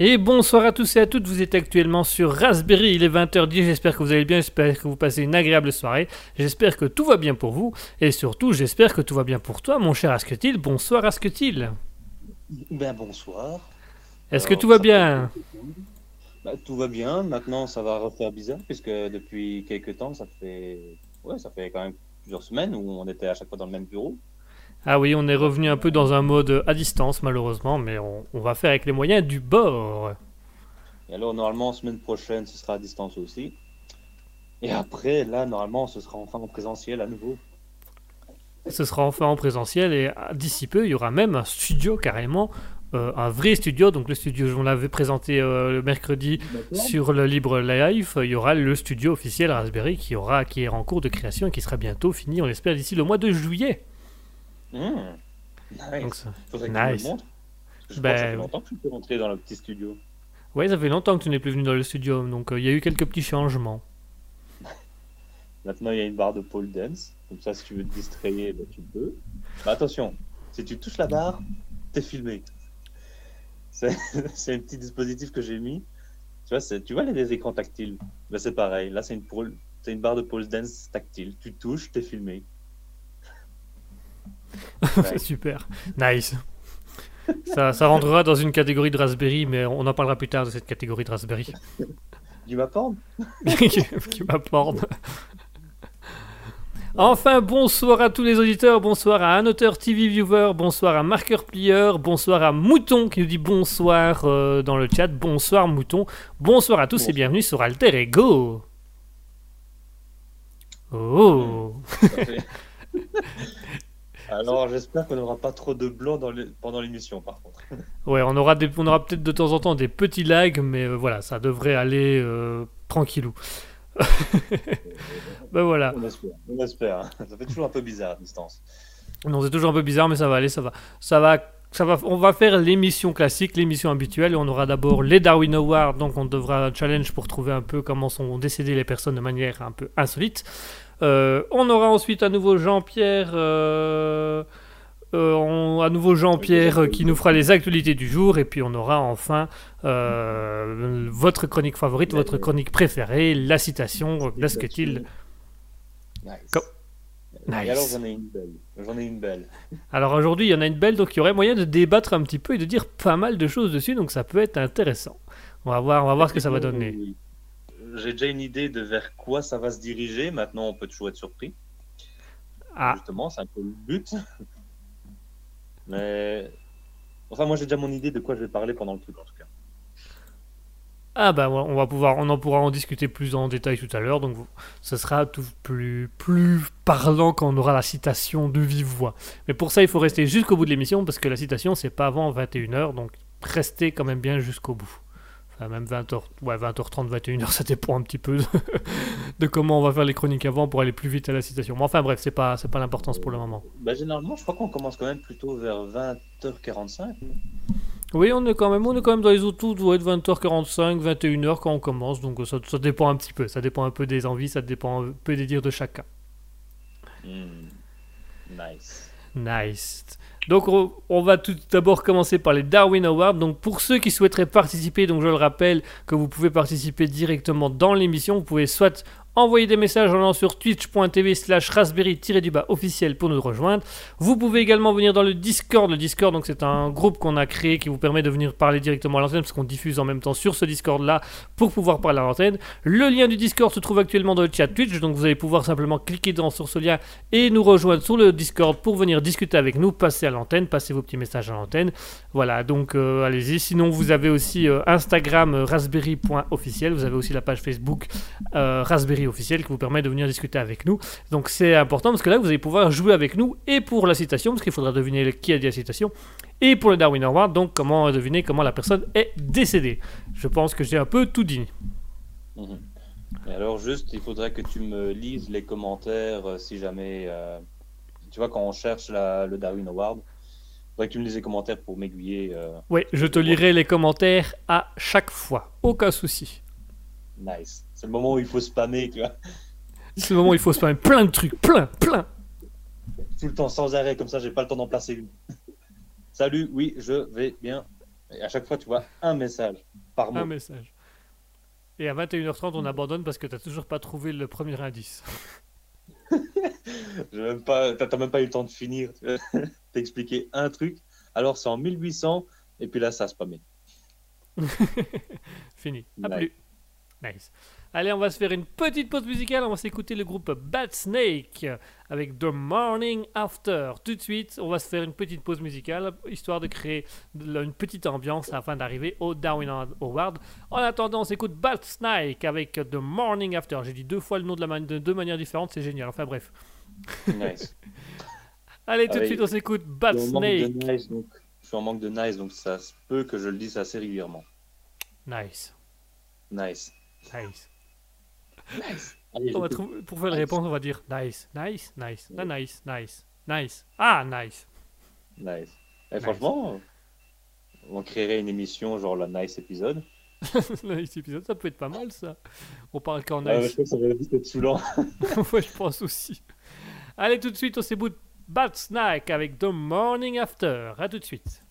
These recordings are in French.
Et bonsoir à tous et à toutes, vous êtes actuellement sur Raspberry, il est 20h10, j'espère que vous allez bien, j'espère que vous passez une agréable soirée, j'espère que tout va bien pour vous, et surtout j'espère que tout va bien pour toi mon cher Asketil, bonsoir Asketil. Ben bonsoir. Est-ce que tout va bien? Bah, Tout va bien, maintenant ça va refaire bizarre, puisque depuis quelques temps, ça fait... Ouais, ça fait quand même plusieurs semaines où on était à chaque fois dans le même bureau. Ah oui, on est revenu un peu dans un mode à distance malheureusement, mais on, va faire avec les moyens du bord. Et alors normalement, semaine prochaine, ce sera à distance aussi. Et après, là, normalement, ce sera enfin en présentiel à nouveau. Ce sera enfin en présentiel et d'ici peu, il y aura même un studio carrément, euh, un vrai studio. Donc le studio, on l'avait présenté euh, le mercredi sur le Libre Live. Il y aura le studio officiel Raspberry qui aura qui est en cours de création et qui sera bientôt fini. On l'espère d'ici le mois de juillet. Mmh. Nice. Faudrait nice. Je ben... ça fait longtemps que tu peux rentrer dans le petit studio. Ouais, ça fait longtemps que tu n'es plus venu dans le studio, donc euh, il y a eu quelques petits changements. Maintenant, il y a une barre de pole dance. Comme ça, si tu veux te distraire, ben, tu peux. Mais attention, si tu touches la barre, t'es filmé. C'est un petit dispositif que j'ai mis. Tu vois, tu vois les écrans tactiles? Ben, C'est pareil. Là, c'est une, une barre de pole dance tactile. Tu touches, t'es filmé. C'est super. Nice. Ça, ça rentrera dans une catégorie de Raspberry, mais on en parlera plus tard de cette catégorie de Raspberry. Du m'apporte Qui m'apporte. Enfin, bonsoir à tous les auditeurs, bonsoir à Annoteur TV Viewer, bonsoir à Marqueur Plieur, bonsoir à Mouton qui nous dit bonsoir euh, dans le chat, bonsoir Mouton, bonsoir à tous et bienvenue sur Alter Ego. Oh Alors j'espère qu'on n'aura pas trop de blanc dans pendant l'émission par contre. Ouais, on aura, des... on aura peut-être de temps en temps des petits lags, mais euh, voilà, ça devrait aller euh, tranquillou. ben voilà. On espère, on espère. Ça fait toujours un peu bizarre à distance. Non, c'est toujours un peu bizarre, mais ça va aller, ça va. Ça va, ça va on va faire l'émission classique, l'émission habituelle, et on aura d'abord les Darwin Awards, donc on devra un challenge pour trouver un peu comment sont décédées les personnes de manière un peu insolite. Euh, on aura ensuite à nouveau Jean-Pierre. Euh, euh, à nouveau Jean-Pierre qui nous fera les actualités du jour et puis on aura enfin votre chronique favorite, votre chronique préférée, la citation, il Nice. nice. alors j'en ai une belle. J'en ai une belle. Alors aujourd'hui il y en a une belle donc il y aurait moyen de débattre un petit peu et de dire pas mal de choses dessus donc ça peut être intéressant. On va voir, on va voir ce que ça va donner j'ai déjà une idée de vers quoi ça va se diriger. Maintenant, on peut toujours être surpris. Ah. Justement, c'est un peu le but. Mais. Enfin, moi, j'ai déjà mon idée de quoi je vais parler pendant le truc, en tout cas. Ah bah on va pouvoir, on en pourra en discuter plus en détail tout à l'heure, donc ce sera tout plus, plus parlant quand on aura la citation de vive voix. Mais pour ça, il faut rester jusqu'au bout de l'émission parce que la citation c'est pas avant 21h, donc restez quand même bien jusqu'au bout même 20h, ouais, 20h30, 21h, ça dépend un petit peu de, comment on va faire les chroniques avant pour aller plus vite à la citation. Mais enfin bref, c'est pas, c'est pas l'importance pour le moment. Bah, généralement, je crois qu'on commence quand même plutôt vers 20h45. Oui, on est quand même, on est quand même dans les autos, doit être 20h45, 21h quand on commence, donc ça, ça, dépend un petit peu. Ça dépend un peu des envies, ça dépend un peu des dires de chacun. Hmm. Nice. Nice. Donc on va tout d'abord commencer par les Darwin Awards. Donc pour ceux qui souhaiteraient participer, je le rappelle que vous pouvez participer directement dans l'émission. Vous pouvez soit envoyer des messages en allant sur twitch.tv slash raspberry-du-bas officiel pour nous rejoindre. Vous pouvez également venir dans le Discord. Le Discord, donc c'est un groupe qu'on a créé qui vous permet de venir parler directement à l'antenne parce qu'on diffuse en même temps sur ce Discord-là pour pouvoir parler à l'antenne. Le lien du Discord se trouve actuellement dans le chat Twitch, donc vous allez pouvoir simplement cliquer dans, sur ce lien et nous rejoindre sur le Discord pour venir discuter avec nous, passer à l'antenne, passer vos petits messages à l'antenne. Voilà, donc euh, allez-y. Sinon, vous avez aussi euh, Instagram euh, raspberry.officiel, vous avez aussi la page Facebook raspberry officiel qui vous permet de venir discuter avec nous. Donc c'est important parce que là, vous allez pouvoir jouer avec nous et pour la citation, parce qu'il faudra deviner qui a dit la citation, et pour le Darwin Award, donc comment deviner comment la personne est décédée. Je pense que j'ai un peu tout dit. Mhm. Et alors juste, il faudrait que tu me lises les commentaires euh, si jamais, euh, tu vois, quand on cherche le Darwin Award, il faudrait que tu me lises les commentaires pour m'aiguiller. Euh, oui, je te lirai les commentaires à chaque fois, aucun souci. Nice. C'est le moment où il faut spammer, tu vois. C'est le moment où il faut spammer plein de trucs, plein, plein. Tout le temps, sans arrêt, comme ça, j'ai pas le temps d'en placer une. Salut, oui, je vais bien. Et à chaque fois, tu vois un message par mot. Un message. Et à 21h30, on abandonne parce que t'as toujours pas trouvé le premier indice. Même pas, t'as même pas eu le temps de finir. T'as expliqué un truc. Alors c'est en 1800 et puis là ça a spammé. Fini. À Nice. plus. Nice. Allez, on va se faire une petite pause musicale. On va s'écouter le groupe Bad Snake avec The Morning After. Tout de suite, on va se faire une petite pause musicale histoire de créer une petite ambiance afin d'arriver au Darwin Award. En attendant, on s'écoute Bad Snake avec The Morning After. J'ai dit deux fois le nom de, la man- de deux manières différentes, c'est génial. Enfin bref. Nice. Allez, tout de suite, on s'écoute Bad Snake. nice, donc, je suis en manque de nice, donc ça se peut que je le dise assez régulièrement. Nice. Nice. Nice. Allez, On va trouver- pour faire la Nice. réponse, on va dire nice, nice, nice, nice, nice, nice. Ah, nice. Nice. Et Nice. franchement, on créerait une émission genre la nice épisode. nice épisode, ça peut être pas mal ça. On parle qu'en mais je nice. crois que ça va vite être saoulant. ouais, je pense aussi. Allez, tout de suite, on s'éboute Bad Snack avec The Morning After. À tout de suite.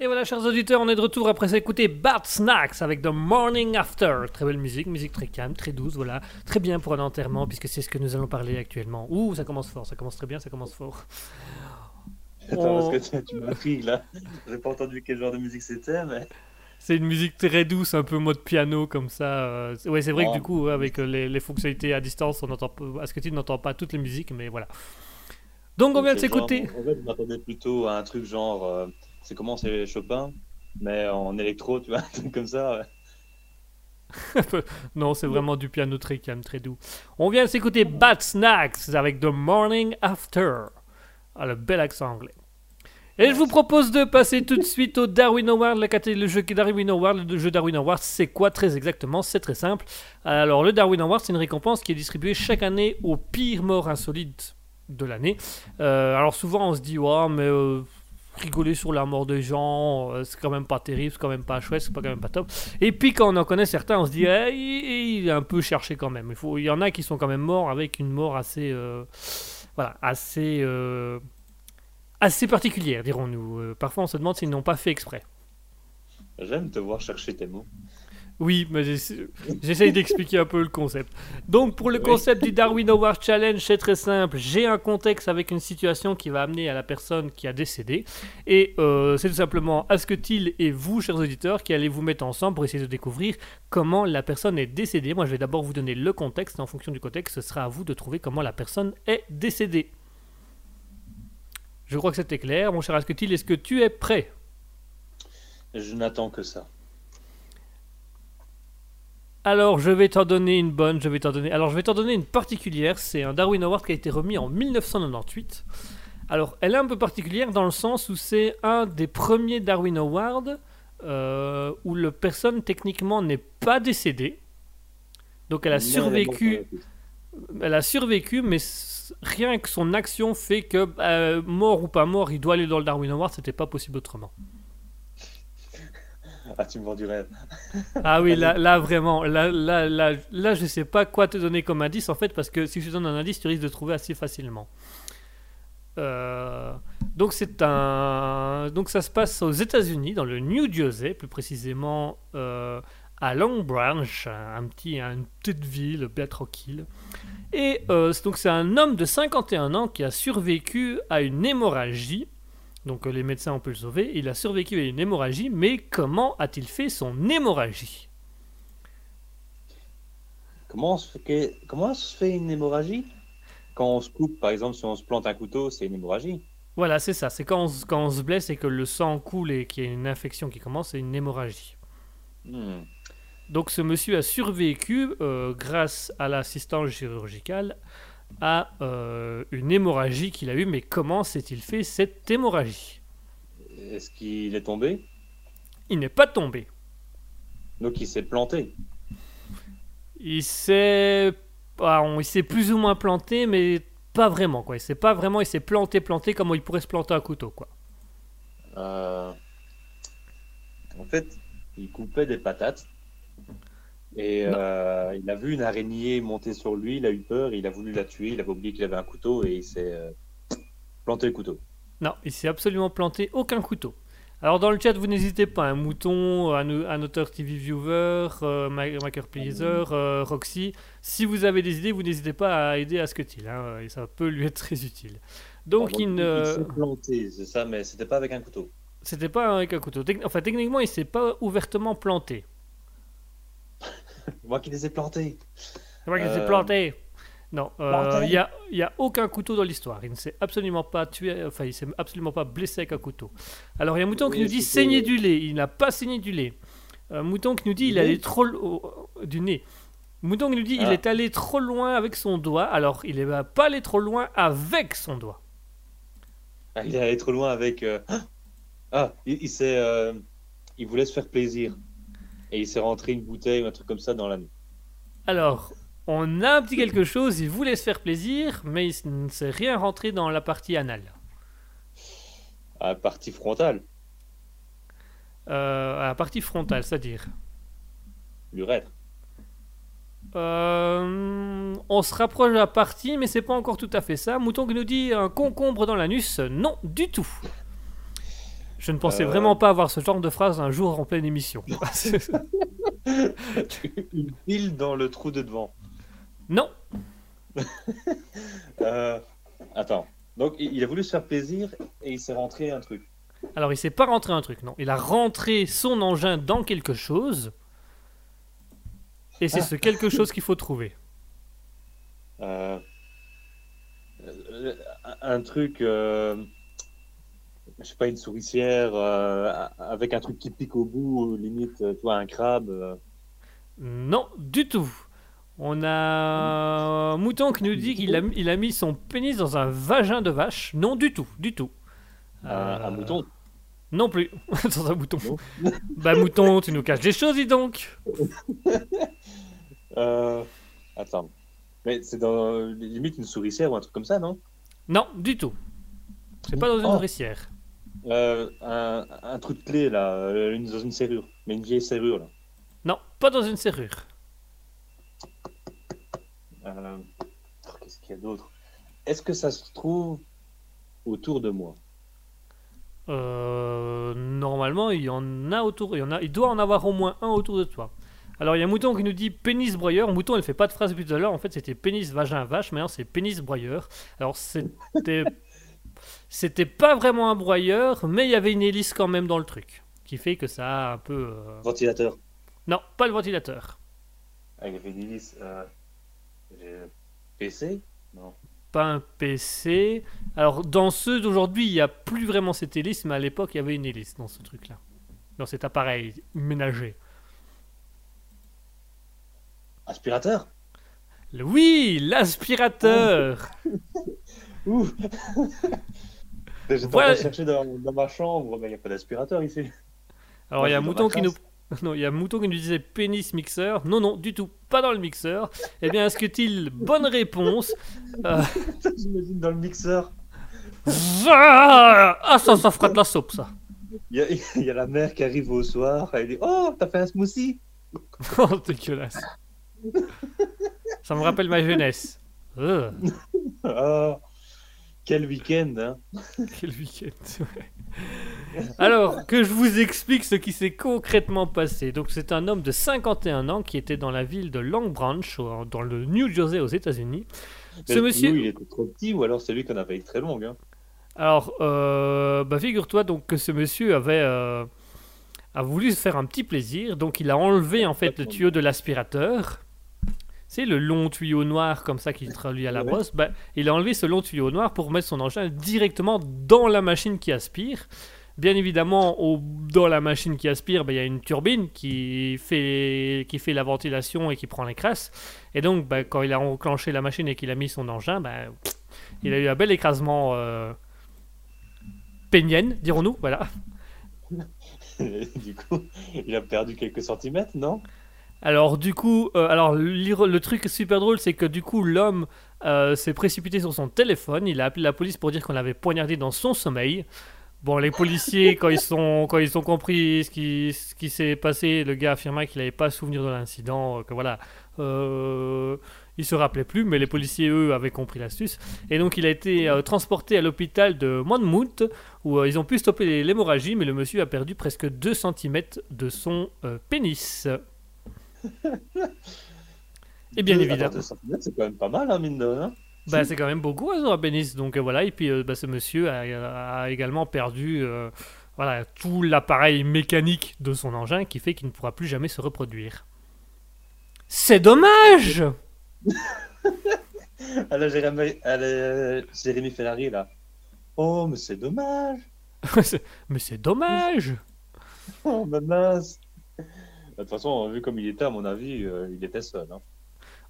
Et voilà, chers auditeurs, on est de retour après s'écouter Bad Snacks avec The Morning After. Très belle musique, musique très calme, très douce, voilà. Très bien pour un enterrement, puisque c'est ce que nous allons parler actuellement. Ouh, ça commence fort, ça commence très bien, ça commence fort. Attends, Oh. parce que tu, tu m'intrigues là. J'ai pas entendu quel genre de musique c'était, mais. C'est une musique très douce, un peu mode piano comme ça. euh, c'est- Ouais, c'est vrai que du coup, avec euh, les, les fonctionnalités à distance, on entend, pas- à ce que tu n'entends pas toutes les musiques, mais voilà. Donc on vient de s'écouter. En fait, je m'attendais plutôt à un truc genre. euh, c'est comment c'est Chopin, mais en électro, tu vois, comme ça. Non, c'est vraiment du piano très calme, très doux. On vient de s'écouter Bad Snacks avec The Morning After. Ah, le bel accent anglais. Et je vous propose de passer tout de suite au Darwin Award, la catégorie, le jeu Darwin Award. Le jeu Darwin Award, c'est quoi très exactement? C'est très simple. Alors, le Darwin Award, c'est une récompense qui est distribuée chaque année aux pires morts insolites de l'année. Euh, alors, souvent, on se dit, ouais, mais euh, rigoler sur la mort des gens, euh, c'est quand même pas terrible, c'est quand même pas chouette, c'est pas quand même pas top. Et puis quand on en connaît certains, on se dit, eh, il, est un peu cherché quand même. Il, y en a qui sont quand même morts avec une mort assez, euh, voilà, assez, euh, assez particulière, dirons-nous. Parfois, on se demande s'ils n'ont pas fait exprès. J'aime te voir chercher tes mots. Oui, mais j'essa- j'essaye d'expliquer un peu le concept. Donc, pour le Oui. concept du Darwin Award Challenge, c'est très simple. J'ai un contexte avec une situation qui va amener à la personne qui a décédé. Et euh, c'est tout simplement Asketil et vous, chers auditeurs, qui allez vous mettre ensemble pour essayer de découvrir comment la personne est décédée. Moi, je vais d'abord vous donner le contexte. En fonction du contexte, ce sera à vous de trouver comment la personne est décédée. Je crois que c'était clair. Mon cher Asketil, est-ce que tu es prêt? Je n'attends que ça. Alors, je vais t'en donner une bonne, je vais t'en donner. Alors, je vais t'en donner une particulière. C'est un Darwin Award qui a été remis en 1998. Alors, elle est un peu particulière dans le sens où c'est un des premiers Darwin Awards euh, où le personne techniquement n'est pas décédée. Donc, elle a survécu. Elle a survécu, mais rien que son action fait que, euh, mort ou pas mort, il doit aller dans le Darwin Award. C'était pas possible autrement. Ah, tu me vends du rêve. Ah oui, là, là vraiment, là, là, là, là, je sais pas quoi te donner comme indice en fait, parce que si je te donne un indice, tu risques de trouver assez facilement. Euh, donc c'est un, donc ça se passe aux États-Unis, dans le New Jersey, plus précisément euh, à Long Branch, un petit, une petite ville bien tranquille. Et euh, donc c'est un homme de 51 ans qui a survécu à une hémorragie. Donc euh, les médecins ont pu le sauver. Il a survécu à une hémorragie, mais comment a-t-il fait son hémorragie? Comment on, se fait, que- comment on se fait une hémorragie? Quand on se coupe, par exemple, si on se plante un couteau, c'est une hémorragie. Voilà, c'est ça. C'est quand, on se- quand on se blesse et que le sang coule et qu'il y a une infection qui commence, c'est une hémorragie. Hmm. Donc ce monsieur a survécu euh, grâce à l'assistance chirurgicale à euh, une hémorragie qu'il a eue. Mais comment s'est-il fait cette hémorragie? Est-ce qu'il est tombé? Il n'est pas tombé. Donc il s'est planté. Il s'est, ah, on- il s'est plus ou moins planté, mais pas vraiment quoi. Il s'est pas vraiment, il s'est planté, planté comme il pourrait se planter un couteau quoi. Euh, En fait, il coupait des patates. Et euh, il a vu une araignée monter sur lui, il a eu peur, il a voulu la tuer, il avait oublié qu'il avait un couteau et il s'est euh, planté le couteau. Non, il s'est absolument planté aucun couteau. Alors dans le chat, vous n'hésitez pas, un mouton, un, un auteur TV viewer, euh, Ma- Maker Pleaser, euh, Roxy. Si vous avez des idées, vous n'hésitez pas à aider à ce que hein, et ça peut lui être très utile. Donc Alors, il il ne, s'est planté, c'est ça, mais c'était pas avec un couteau. c'était pas avec un couteau. Enfin techniquement, il s'est pas ouvertement planté. Moi qui les ai plantés. C'est vrai qu'il s'est Euh, planté. Non, euh, il y a, y a aucun couteau dans l'histoire. Il ne s'est absolument pas tué, enfin il s'est absolument pas blessé avec un couteau. Alors il y a Mouton qui nous dit saigner du lait. Il n'a pas saigné du lait. Euh, Mouton qui nous dit Du il nez allait trop lo- euh, du nez. Mouton qui nous dit il Ah. est allé trop loin avec son doigt. Alors il n'est pas allé trop loin avec son doigt. Ah, il est allé trop loin avec. euh, Ah, il, il s'est, il voulait se faire plaisir et il s'est rentré une bouteille ou un truc comme ça dans la nuit. Alors on a un petit quelque chose. Il voulait se faire plaisir, mais il ne s'est rien rentré dans la partie anale. À la partie frontale, Euh, à la partie frontale, c'est-à-dire. l'urètre. Euh, on se rapproche de la partie, mais c'est pas encore tout à fait ça. Mouton qui nous dit un concombre dans l'anus. Non, du tout. Je ne pensais Euh. vraiment pas avoir ce genre de phrase un jour en pleine émission. une pile dans le trou de devant. non, Euh, Attends. Donc il a voulu se faire plaisir et il s'est rentré un truc. alors il s'est pas rentré un truc, non. Il a rentré son engin dans quelque chose. Et c'est Ah. ce quelque chose qu'il faut trouver. Euh, un un truc, euh, je sais pas, une souricière euh, avec un truc qui pique au bout, limite, euh, tu vois, un crabe. euh. Non, du tout. On a un mouton qui nous dit qu'il a, il a mis son pénis dans un vagin de vache. Non, du tout, du tout. Un, Euh, un mouton? Non plus, dans un mouton. Non. bah mouton, tu nous caches des choses, dis donc. Euh, attends. Mais c'est dans limite une souricière ou un truc comme ça, non? Non, du tout. C'est pas dans une Oh. nourricière. Euh, un, un truc de clé, là, euh, une- dans une serrure. Mais une vieille serrure, là. Non, pas dans une serrure. Euh, oh, Qu'est-ce qu'il y a d'autre? Est-ce que ça se trouve autour de moi? Euh, normalement, il y en a autour. Il, y en a, il doit en avoir au moins un autour de toi. Alors il y a Mouton qui nous dit pénis broyeur. Mouton, elle fait pas de phrase depuis tout à l'heure. En fait, c'était pénis vagin vache. Maintenant, c'est pénis broyeur. Alors c'était c'était pas vraiment un broyeur, mais il y avait une hélice quand même dans le truc, qui fait que ça a un peu. euh, Ventilateur. Non, pas le ventilateur. Ah, il y avait une hélice. Euh... PC Non. Pas un PC. Alors dans ceux d'aujourd'hui, il n'y a plus vraiment cette hélice, mais à l'époque, il y avait une hélice dans ce truc-là, dans cet appareil ménager. Aspirateur? Oui, l'aspirateur. Ouh J'étais en Voilà. train de chercher dans, dans ma chambre, mais il n'y a pas d'aspirateur ici. Alors il y a Mouton qui nous non, il y a Mouton qui nous disait pénis mixeur. Non, non, du tout, pas dans le mixeur. Eh bien, est-ce que il bonne réponse? Euh, J'imagine dans le mixeur. Ah, ça, ça fera de la soupe, ça. Il y, a, il y a la mère qui arrive au soir, elle dit Oh, t'as fait un smoothie Oh, dégueulasse. Ça me rappelle ma jeunesse. Euh, Ah, Quel week-end, hein quel week-end. ouais. Alors, que je vous explique ce qui s'est concrètement passé. Donc, c'est un homme de 51 ans qui était dans la ville de Long Branch, dans le New Jersey, aux États-unis. Ce monsieur. nous, il était trop petit, ou alors c'est lui qu'on avait très longue. Hein. Alors, euh, bah, figure-toi donc que ce monsieur avait euh, a voulu se faire un petit plaisir, donc il a enlevé en fait le tuyau de l'aspirateur. C'est le long tuyau noir comme ça qui traduit à la brosse. Bah, il a enlevé ce long tuyau noir pour mettre son engin directement dans la machine qui aspire. Bien évidemment, au- dans la machine qui aspire, bah, il y a une turbine qui fait, qui fait la ventilation et qui prend les crasses. Et donc, bah, quand il a enclenché la machine et qu'il a mis son engin, bah, il a eu un bel écrasement euh, dirons-nous. Voilà. du coup, il a perdu quelques centimètres, non? Alors du coup, euh, alors le truc super drôle, c'est que du coup l'homme euh, s'est précipité sur son téléphone. Il a appelé la police pour dire qu'on l'avait poignardé dans son sommeil. Bon, les policiers, quand ils sont, quand ils ont compris ce qui, ce qui s'est passé, le gars affirma qu'il n'avait pas souvenir de l'incident, euh, que voilà, euh, il se rappelait plus, mais les policiers eux avaient compris l'astuce. Et donc il a été transporté à l'hôpital de Monmouth où ils ont pu stopper l'hémorragie, mais le monsieur a perdu presque 2 cm de son pénis. Et bien évidemment. C'est quand même pas mal, hein, mine de rien. Bah, c'est quand même beaucoup hein, un pénis. Donc euh, voilà, et puis euh, bah, ce monsieur a, a également perdu euh, voilà, tout l'appareil mécanique de son engin qui fait qu'il ne pourra plus jamais se reproduire. C'est dommage Ah Jérémy, ah, là, Jérémy Ferrari, là. Oh, mais c'est dommage. Mais c'est dommage Oh, mais mince. De toute façon, vu comme il était, à mon avis, euh, il était seul. Hein.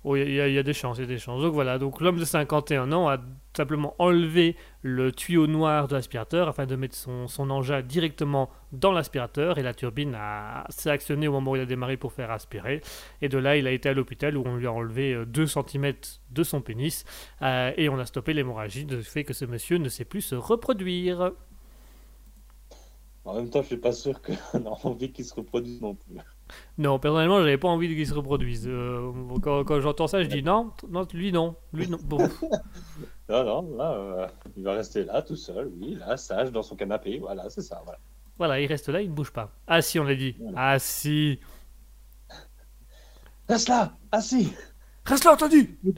Oh, Il y, a- il y a des chances, il y a des chances. Donc voilà, donc l'homme de 51 ans a simplement enlevé le tuyau noir de l'aspirateur afin de mettre son, son engin directement dans l'aspirateur et la turbine a- s'est actionnée au moment où il a démarré pour faire aspirer. Et de là, il a été à l'hôpital où on lui a enlevé 2 cm de son pénis euh, et on a stoppé l'hémorragie, de fait que ce monsieur ne sait plus se reproduire. En même temps, je suis pas sûr qu'on a envie qu'il se reproduise non plus. Non, personnellement, j'avais pas envie qu'il se reproduise. Euh, quand quand j'entends ça, je dis non, non, lui non, lui non. Bon. Non, non, là, euh, il va rester là, tout seul, oui, là, sage, dans son canapé, voilà, c'est ça, voilà. Voilà, il reste là, il ne bouge pas. Ah si, on l'a dit. Voilà. Ah si. Reste là, assis Reste là, entendu Tu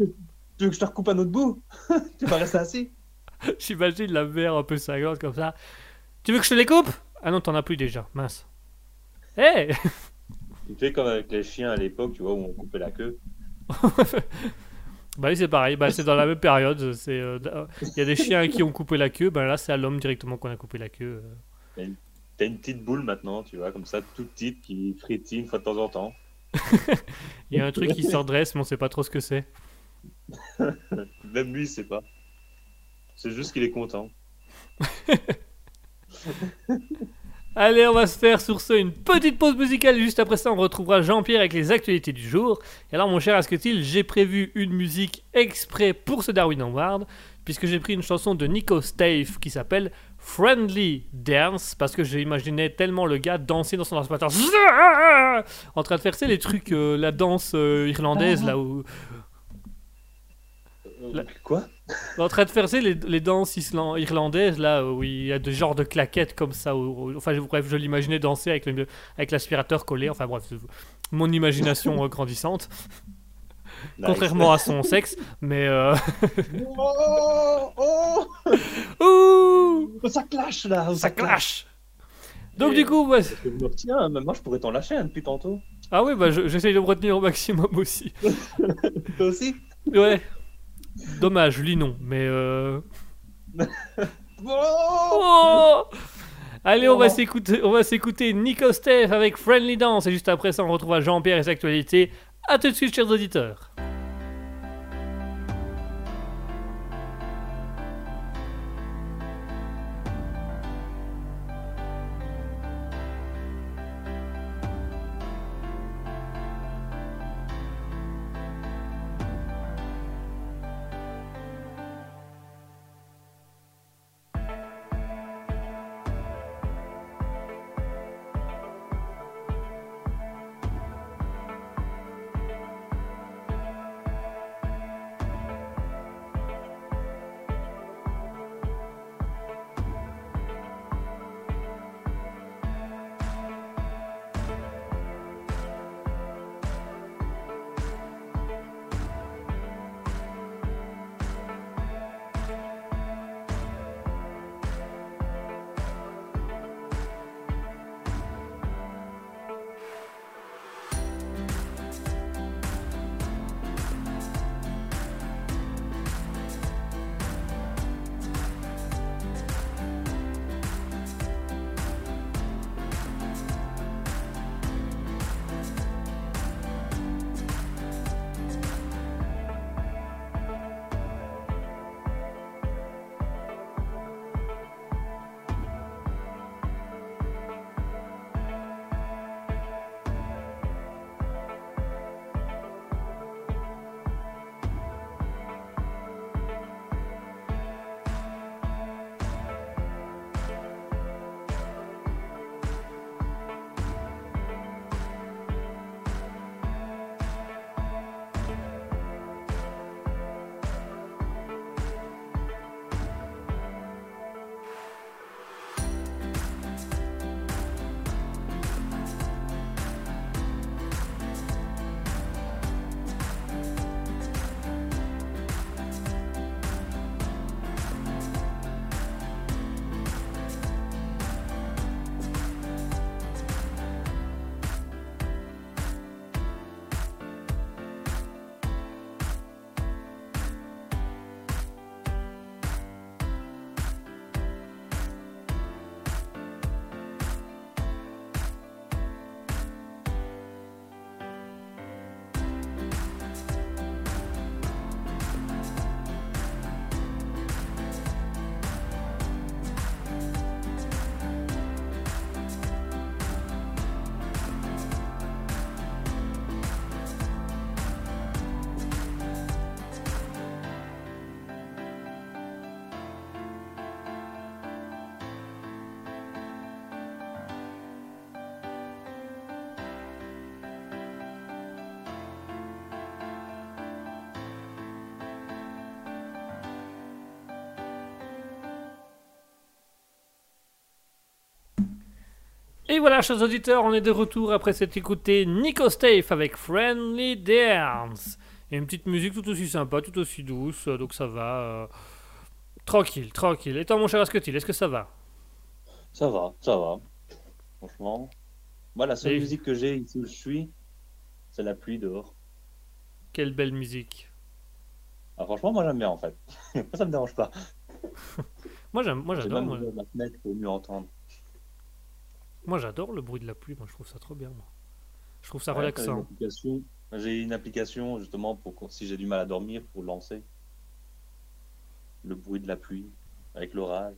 veux que je te recoupe un autre bout? Tu vas rester assis J'imagine la mère un peu cinglante comme ça. Tu veux que je te les coupe Ah non, t'en as plus déjà, mince. Hé Tu fais comme avec les chiens à l'époque, tu vois, où on coupait la queue. Bah oui, c'est pareil, bah, c'est dans la même période. euh, d- Il y a des chiens qui ont coupé la queue, bah là c'est à l'homme directement qu'on a coupé la queue. euh. T'as une petite boule maintenant, tu vois, comme ça, toute petite, qui frétille une fois de temps en temps. Il y a un truc qui se redresse, mais on sait pas trop ce que c'est. Même lui, il sait pas. C'est juste qu'il est content. Allez, on va se faire sur ce une petite pause musicale. Juste après ça, on retrouvera Jean-Pierre avec les actualités du jour. Et alors, mon cher Asketil, j'ai prévu une musique exprès pour ce Darwin Award, puisque j'ai pris une chanson de Nico Stave qui s'appelle Friendly Dance, parce que j'imaginais tellement le gars danser dans son aspirateur, en train de faire les trucs, euh, la danse euh, irlandaise, là où. Euh, La- Quoi? En train de faire les, les danses irlandaises, là où il y a des genres de claquettes comme ça. où- où- enfin, je- bref, je l'imaginais danser avec, le- avec l'aspirateur collé. Enfin, bref, mon imagination euh, grandissante, Nice. contrairement à son sexe. Mais euh, Oh, oh, ouh, ça clash là. oh, ça clash. Donc Et- du coup, ouais, Parce que je me retiens, même moi je pourrais t'en lâcher un depuis tantôt. ah oui, bah je- j'essaye de me retenir au maximum aussi. Toi aussi? Ouais. Dommage, lui non, mais euh... Oh Oh Allez, on va Oh. s'écouter, on va s'écouter Nico Steph avec Friendly Dance et juste après ça, on retrouvera Jean-Pierre et ses actualités. À tout de suite, chers auditeurs. Et voilà, chers auditeurs, on est de retour après s'être écouté Nico Stave avec Friendly Dance. Et une petite musique tout aussi sympa, tout aussi douce, euh, donc ça va. euh, Tranquille, tranquille. Et toi, mon cher Asketil, est-ce que ça va? Ça va, ça va. Franchement. Moi, la seule Et- musique que j'ai ici où je suis, c'est la pluie dehors. Quelle belle musique. Ah, franchement, moi j'aime bien en fait. ça me dérange pas. Moi, j'aime, moi J'ai j'adore. même Moi, ouvert ma fenêtre pour mieux entendre. Moi, j'adore le bruit de la pluie. Moi, je trouve ça trop bien. Moi. Je trouve ça Ouais, relaxant. J'ai une application justement pour si j'ai du mal à dormir pour lancer le bruit de la pluie avec l'orage.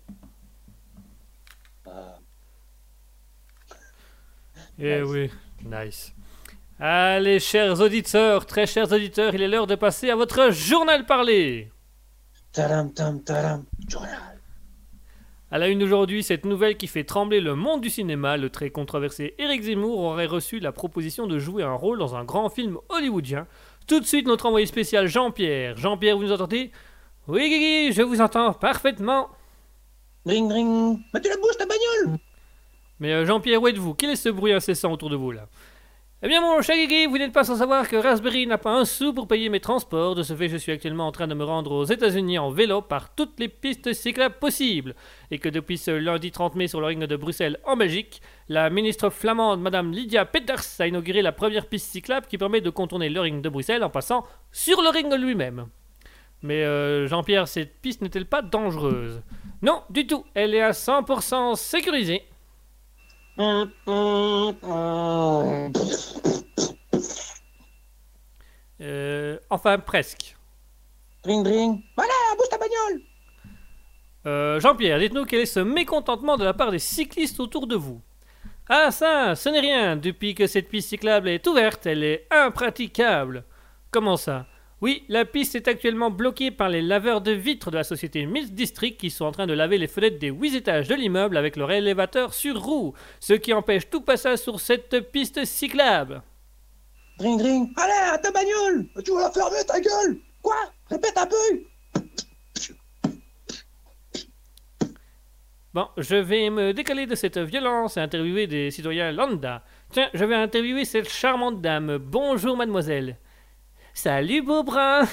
Ah, Eh Nice. oui, nice. Allez, chers auditeurs, très chers auditeurs, il est l'heure de passer à votre journal parlé. Tadam, tam, tadam, journal. À la une aujourd'hui, cette nouvelle qui fait trembler le monde du cinéma, le très controversé Eric Zemmour aurait reçu la proposition de jouer un rôle dans un grand film hollywoodien. Tout de suite, notre envoyé spécial Jean-Pierre. Jean-Pierre, vous nous entendez? Oui, Guigui, je vous entends parfaitement. Ring, ring. Tu la bouges ta bagnole Mais euh, Jean-Pierre, où êtes-vous? Quel est ce bruit incessant autour de vous là? Eh bien, mon cher Guigui, vous n'êtes pas sans savoir que Raspberry n'a pas un sou pour payer mes transports. De ce fait, je suis actuellement en train de me rendre aux États-Unis en vélo par toutes les pistes cyclables possibles. Et que depuis ce lundi 30 mai sur le ring de Bruxelles en Belgique, la ministre flamande Madame Lydia Peters a inauguré la première piste cyclable qui permet de contourner le ring de Bruxelles en passant sur le ring lui-même. Mais euh, Jean-Pierre, cette piste n'est-elle pas dangereuse? Non, du tout. Elle est à 100% sécurisée. Euh, enfin, presque. Dring dring. Voilà, bouge ta bagnole. Euh, Jean-Pierre, dites-nous quel est ce mécontentement de la part des cyclistes autour de vous Ah ça, ce n'est rien. Depuis que cette piste cyclable est ouverte, elle est impraticable. Comment ça? Oui, la piste est actuellement bloquée par les laveurs de vitres de la société Mills District qui sont en train de laver les fenêtres des huit étages de l'immeuble avec leur élévateur sur roue, ce qui empêche tout passage sur cette piste cyclable. Dring dring. Allez, à ta bagnole. Tu vas la fermer ta gueule. Quoi? Répète un peu. Bon, je vais me décaler de cette violence et interviewer des citoyens lambda. Tiens, je vais interviewer cette charmante dame. Bonjour, mademoiselle. Salut, beau brun.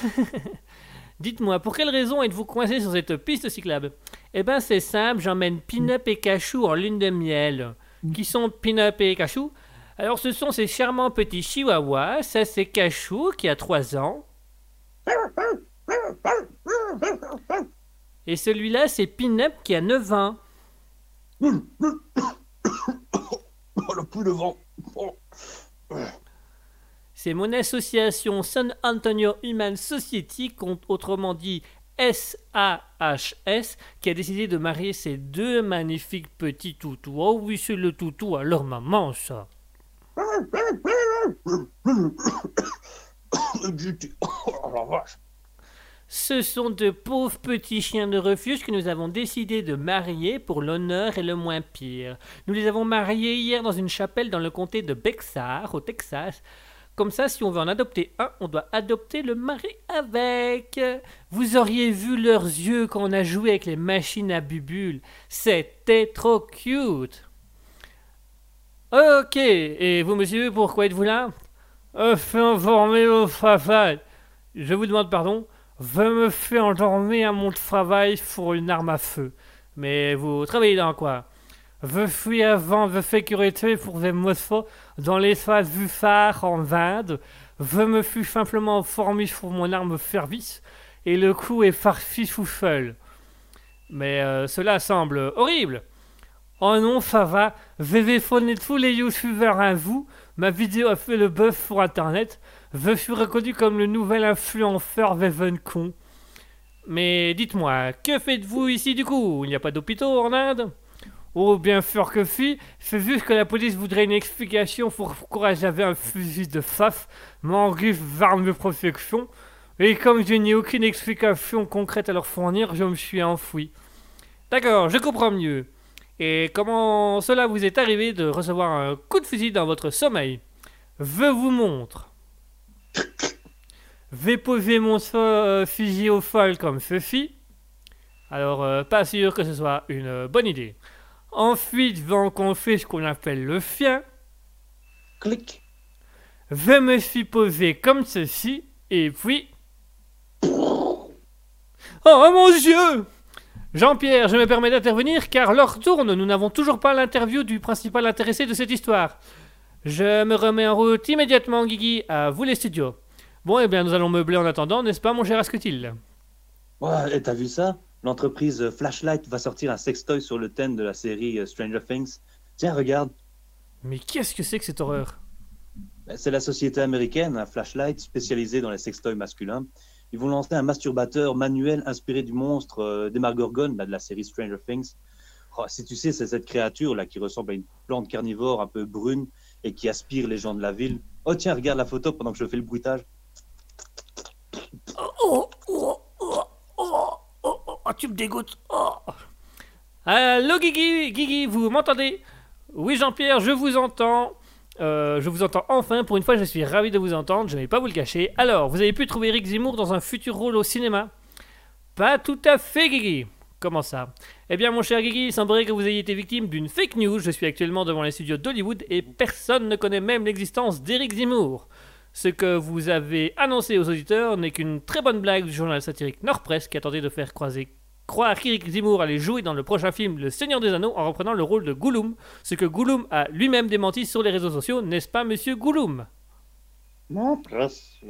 Dites-moi, pour quelle raison êtes-vous coincé sur cette piste cyclable? Eh ben, c'est simple, j'emmène Pin-Up et Cachou en lune de miel. Qui sont Pin-Up et Cachou? Alors, ce sont ces charmants petits chihuahuas. Ça, c'est Cachou qui a 3 ans. Et celui-là, c'est Pin-Up qui a 9 ans. Oh, plus de. Oh. C'est mon association San Antonio Human Society, autrement dit SAHS, qui a décidé de marier ces deux magnifiques petits toutous. Oh oui, c'est le toutou à leur maman, ça. Ce sont de pauvres petits chiens de refuge que nous avons décidé de marier pour l'honneur et le moins pire. Nous les avons mariés hier dans une chapelle dans le comté de Bexar, au Texas. Comme ça, si on veut en adopter un, on doit adopter le mari avec. Vous auriez vu leurs yeux quand on a joué avec les machines à bubules. C'était trop cute. Ok, et vous, monsieur, pourquoi êtes-vous là? Informer au travail. Je vous demande pardon. Je me fais endormir à mon travail pour une arme à feu. Mais vous travaillez dans quoi? Je suis avant de sécurité pour des motos dans l'espace du phare en Inde. Je me suis simplement formé pour mon arme service et le coup est farci tout seul. Mais euh, cela semble horrible. Oh non, ça va. Vais phoner tous les youtubeurs à vous. Ma vidéo a fait le buzz sur internet. Je suis reconnu comme le nouvel influenceur Vevencon. Mais dites-moi, que faites-vous ici du coup? Il n'y a pas d'hôpitaux en Inde? Oh, bien sûr que si. C'est juste que la police voudrait une explication pour pourquoi j'avais un fusil de FAF, m'engriffe d'armes de protection. Et comme je n'ai aucune explication concrète à leur fournir, je me suis enfoui. D'accord, je comprends mieux. Et comment cela vous est arrivé de recevoir un coup de fusil dans votre sommeil? Je vous montre. Je vais poser mon so- euh, fusil au sol comme ceci. Alors, euh, pas sûr que ce soit une bonne idée. Ensuite, donc, on fait ce qu'on appelle le chien. Clic. Je me suis posé comme ceci, et puis... Oh mon Dieu Jean-Pierre, je me permets d'intervenir car l'heure tourne, nous n'avons toujours pas l'interview du principal intéressé de cette histoire. Je me remets en route immédiatement, Guigui, à vous les studios. Bon, eh bien, nous allons meubler en attendant, n'est-ce pas, mon cher Asketil? Ouais, et t'as vu ça? L'entreprise Flashlight va sortir un sextoy sur le thème de la série euh, Stranger Things. Tiens, regarde, Mais qu'est-ce que c'est que cette horreur? Ben, c'est la société américaine, un Flashlight spécialisée dans les sextoys masculins. Ils vont lancer un masturbateur manuel inspiré du monstre euh, Demogorgon là, de la série Stranger Things. Oh, si tu sais, c'est cette créature là qui ressemble à une plante carnivore un peu brune et qui aspire les gens de la ville. Oh tiens, regarde la photo pendant que je fais le bruitage. Oh, oh, oh, oh, tu me dégoûtes. Oh. Allô, Guigui, Guigui, vous m'entendez? Oui, Jean-Pierre, je vous entends. Euh, je vous entends enfin. Pour une fois, je suis ravi de vous entendre. Je ne vais pas vous le cacher. Alors, vous avez pu trouver Eric Zemmour dans un futur rôle au cinéma? Pas tout à fait, Guigui. Comment ça? Eh bien, mon cher Guigui, il semblerait que vous ayez été victime d'une fake news. Je suis actuellement devant les studios d'Hollywood et personne ne connaît même l'existence d'Eric Zemmour. Ce que vous avez annoncé aux auditeurs n'est qu'une très bonne blague du journal satirique Nord-Presse qui a tenté de faire croiser croire qu'Eric Zemmour allait jouer dans le prochain film Le Seigneur des Anneaux en reprenant le rôle de Gollum, ce que Gollum a lui-même démenti sur les réseaux sociaux, n'est-ce pas, monsieur Gollum? Mon précieux.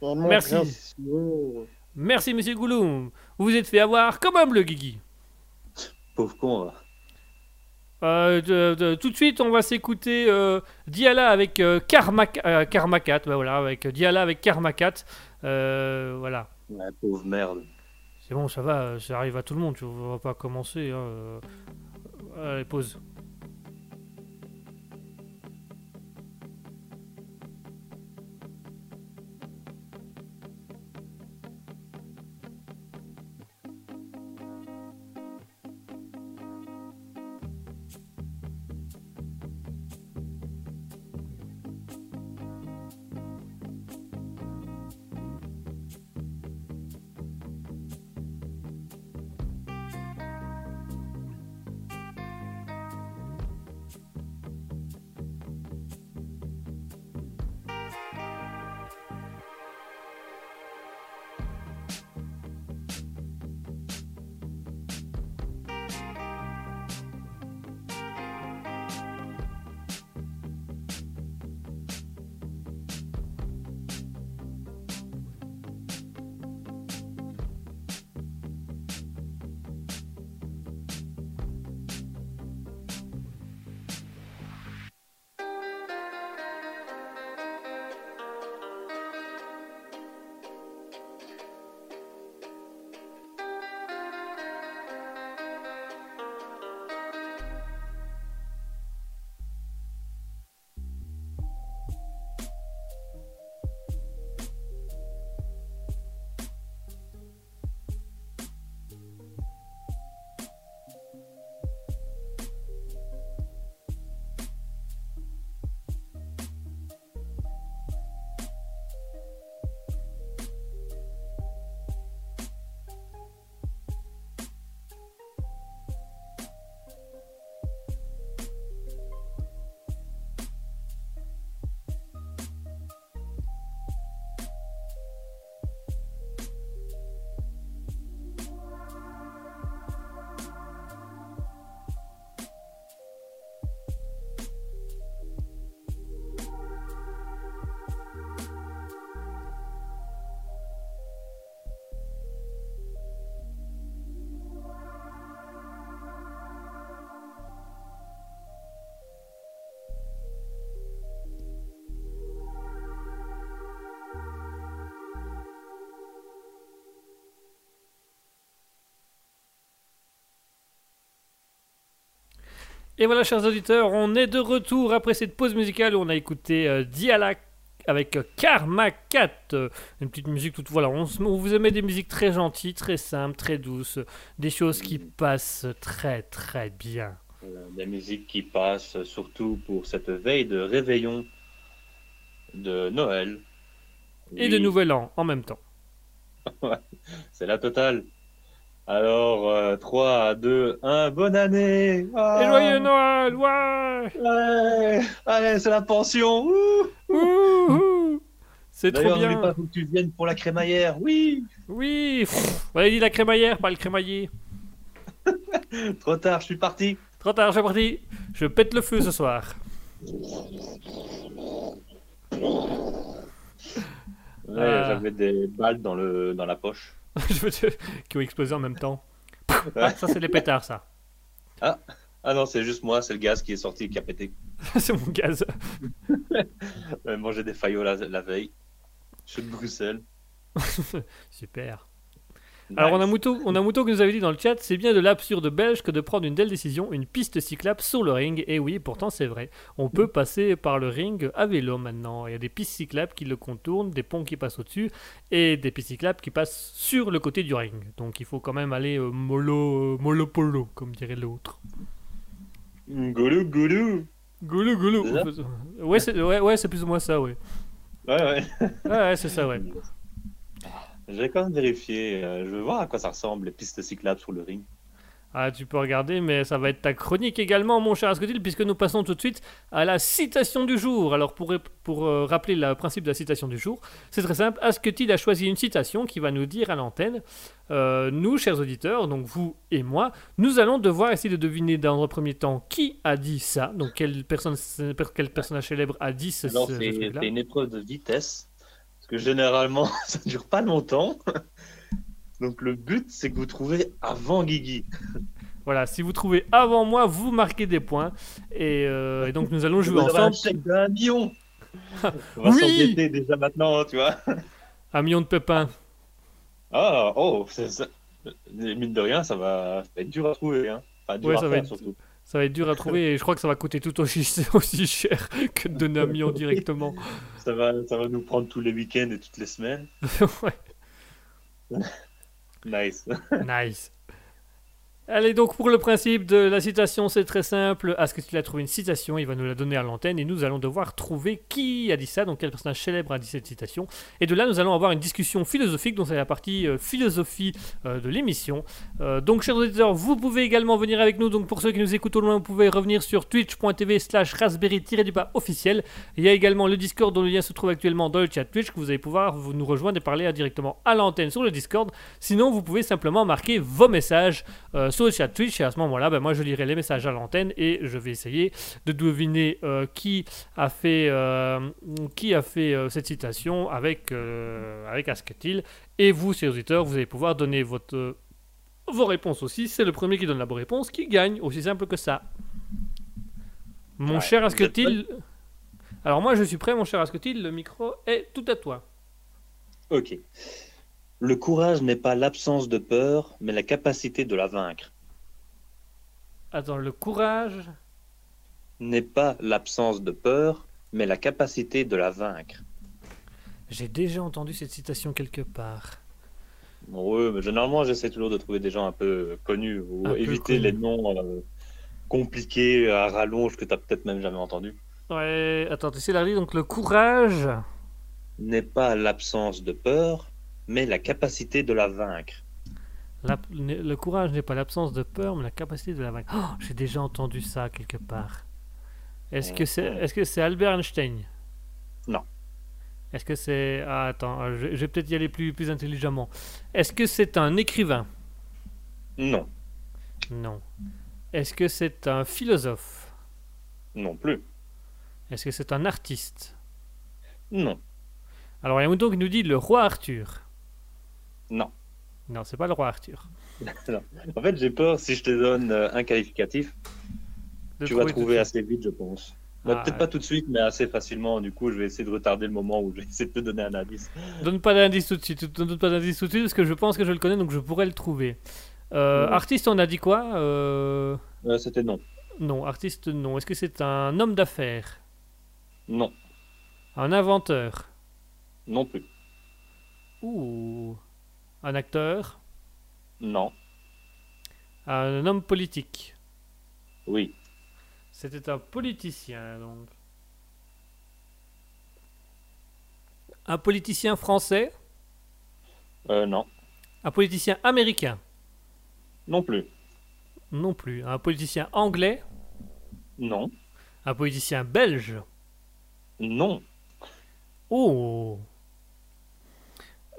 mon Merci. précieux. Merci, monsieur Gollum. Vous vous êtes fait avoir comme un bleu, Guigui. Pauvre con, va. Euh, de- de- tout de suite, on va s'écouter euh, Diala avec euh, Karma, euh, Karmakat. Bah voilà, avec Diala avec Karmakat. Euh, voilà. Ouais, pauvre merde. C'est bon, ça va, ça arrive à tout le monde. Tu vas pas commencer. hein, euh. Allez, pause. Et voilà, chers auditeurs, on est de retour après cette pause musicale où on a écouté euh, Diala avec Karma 4. euh, une petite musique toute. Voilà, on, on vous aimait des musiques très gentilles, très simples, très douces, des choses qui passent très très bien. Des musiques qui passent surtout pour cette veille de réveillon de Noël. Et de Nouvel An en même temps. C'est la totale. Alors, euh, 3, 2, 1, bonne année. Et Ah, joyeux Noël, ouais. Ouais. Allez, c'est la pension. C'est trop bien. pas faut que tu viennes pour la crémaillère, oui. Oui. Pff, Ouais, dit la crémaillère, pas le crémailler. Trop tard, je suis parti. Trop tard, je suis parti. Je pète le feu ce soir. Ouais, Ah. J'avais des balles dans, le, dans la poche. Je veux dire, qui ont explosé en même temps. Ah, ça, c'est les pétards, ça. Ah non, c'est juste moi, c'est le gaz qui est sorti et qui a pété. c'est mon gaz. J'avais mangé des faillots la, la veille. Je suis de Bruxelles. Super. Alors, on a, Nice. Mouton, on a Mouton qui nous avait dit dans le chat c'est bien de l'absurde belge que de prendre une telle décision, une piste cyclable sur le ring. Et oui, pourtant, c'est vrai. On peut passer par le ring à vélo maintenant. Il y a des pistes cyclables qui le contournent, des ponts qui passent au-dessus et des pistes cyclables qui passent sur le côté du ring. Donc, il faut quand même aller euh, mollo, euh, mollo polo, comme dirait l'autre. Goulou, goulou Goulou, goulou. Ouais, c'est ouais, ouais, c'est plus ou moins ça, ouais. Ouais, ouais. Ouais, ouais, c'est ça, ouais. Je vais quand même vérifier. euh, je veux voir à quoi ça ressemble, les pistes cyclables sur le ring. Ah, tu peux regarder, mais ça va être ta chronique également, mon cher Ascotil, puisque nous passons tout de suite à la citation du jour. Alors, pour, pour euh, rappeler le principe de la citation du jour, c'est très simple. Ascotil a choisi une citation qui va nous dire à l'antenne, euh, nous, chers auditeurs, donc vous et moi, nous allons devoir essayer de deviner dans un premier temps qui a dit ça, donc quelle, personne, quel personnage célèbre a dit ce, Alors, ce- ce c'est truc-là. c'est une épreuve de vitesse. Que généralement, ça dure pas longtemps. Donc, le but, c'est que vous trouvez avant Guigui. Voilà, si vous trouvez avant moi, vous marquez des points. Et, euh, et donc, nous allons jouer Vous un ensemble. chèque d'un million. On va Oui. déjà maintenant, tu vois. Un million de pépins. Ah, oh, c'est ça. Mine de rien, ça va, ça va être dur à trouver. Hein. Enfin, dur Ouais, à ça va être- surtout. Ça va être dur à trouver et je crois que ça va coûter tout aussi, aussi cher que de donner un million directement. Ça va, ça va nous prendre tous les week-ends et toutes les semaines. Ouais, Nice. nice. Allez, donc pour le principe de la citation, c'est très simple. À ce que tu as trouvé une citation, il va nous la donner à l'antenne et nous allons devoir trouver qui a dit ça, donc quel personnage célèbre a dit cette citation. Et de là, nous allons avoir une discussion philosophique, donc c'est la partie euh, philosophie euh, de l'émission. Euh, donc, chers auditeurs, vous pouvez également venir avec nous. Donc, pour ceux qui nous écoutent au loin, vous pouvez revenir sur twitch.tv slash raspberry-du-bas officiel. Il y a également le Discord dont le lien se trouve actuellement dans le chat Twitch que vous allez pouvoir nous rejoindre et parler directement à l'antenne sur le Discord. Sinon, vous pouvez simplement marquer vos messages sur le chat Twitch et à ce moment-là, ben, moi je lirai les messages à l'antenne et je vais essayer de deviner euh, qui a fait, euh, qui a fait euh, cette citation avec, avec Asketil. Et vous, chers auditeurs, vous allez pouvoir donner votre, vos réponses aussi. C'est le premier qui donne la bonne réponse qui gagne, aussi simple que ça. Mon Ouais, cher Asketil. Alors moi je suis prêt, mon cher Asketil, le micro est tout à toi. Ok. Le courage n'est pas l'absence de peur, mais la capacité de la vaincre. Attends, le courage. N'est pas l'absence de peur, mais la capacité de la vaincre. J'ai déjà entendu cette citation quelque part. Oui, mais généralement, j'essaie toujours de trouver des gens un peu connus ou Un éviter les noms euh, compliqués à rallonge que tu n'as peut-être même jamais entendu. Ouais, attends, tu sais la donc le courage. N'est pas l'absence de peur, mais la capacité de la vaincre. La- le courage n'est pas l'absence de peur, mais la capacité de la vaincre. Oh, j'ai déjà entendu ça quelque part. Est-ce que c'est Albert Einstein? Non. Est-ce que c'est ah, attends, euh, je, je vais peut-être y aller plus plus intelligemment. Est-ce que c'est un écrivain? Non, Non. Est-ce que c'est un philosophe? Non plus. Est-ce que c'est un artiste? Non, Alors il y a un qui nous dit le roi Arthur. non. Non, c'est pas le roi Arthur. En fait, j'ai peur si je te donne euh, un qualificatif, De tu vas trouver assez vite, je pense. Bah, Ah, Peut-être pas tout de suite, mais assez facilement. Du coup, je vais essayer de retarder le moment où je vais essayer de te donner un indice. Donne pas d'indice tout de suite. Donne pas d'indice tout de suite parce que je pense que je le connais donc je pourrais le trouver. Euh. Artiste, on a dit quoi Euh, Euh, C'était non. Non, artiste, non. Est-ce que c'est un homme d'affaires? Non, Un inventeur? Non plus. Ouh. Un acteur? Non, Un homme politique? Oui. C'était un politicien donc. Un politicien français? Euh, non, Un politicien américain? Non plus. Non plus. Un politicien anglais? Non, Un politicien belge? Non, Oh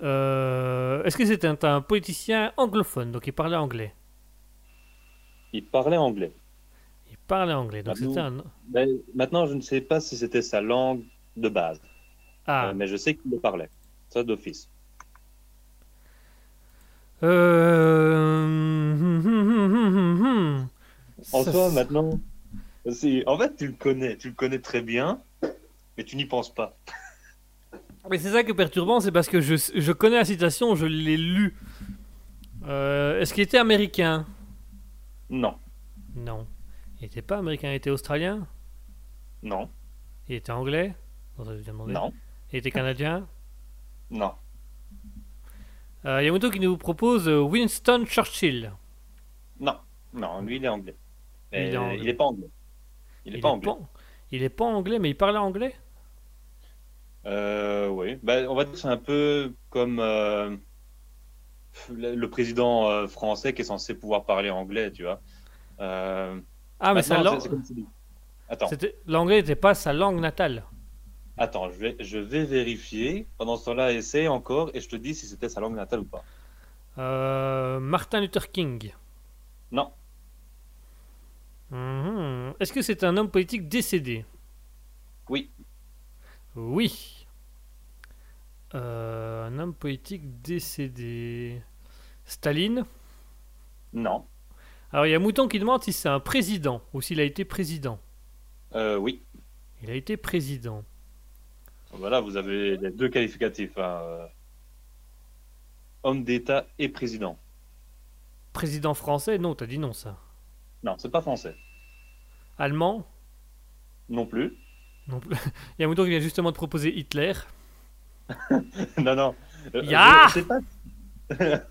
Est-ce que c'était un, un politicien anglophone, donc il parlait anglais il parlait anglais. Il parlait anglais, donc nous- c'était un... Ben, maintenant, je ne sais pas si c'était sa langue de base, Ah, Euh, mais je sais qu'il le parlait. Ça d'office. euh... hum, hum, hum, hum. En soi, maintenant, en fait, tu le connais, tu le connais très bien, mais tu n'y penses pas. Mais c'est ça qui est perturbant, c'est parce que je, je connais la citation, je l'ai lue. Euh, Est-ce qu'il était américain? Non, Non. Il n'était pas américain, il était australien? Non, Il était anglais? Non, ça, Il était canadien? Non, Euh, Yamoto qui nous propose euh, Winston Churchill. non, non. Lui, il est anglais. Il est anglais. il est pas anglais. Il est pas anglais. il est pas anglais, mais il parlait anglais? Euh, oui. Ben, on va dire que c'est un peu comme euh, le, président euh, français qui est censé pouvoir parler anglais, tu vois. Euh, Ah, mais dis. Attends, l'anglais n'était pas sa langue natale. attends, je vais, je vais vérifier. Pendant ce temps-là, essaye encore et je te dis si c'était sa langue natale ou pas. Euh, Martin Luther King. Non, Mhm. Est-ce que c'est un homme politique décédé? Oui, Oui. Euh, un homme politique décédé. Staline non, Alors il y a Mouton qui demande si c'est un président ou s'il a été président. euh, oui. Il a été président. Voilà, vous avez les deux qualificatifs. hein, Homme d'État et président. Président français? Non, t'as dit non ça. Non, c'est pas français. Allemand? Non plus. Non plus. Il y a Mouton qui vient justement de proposer Hitler. Non, non. Euh, je sais pas.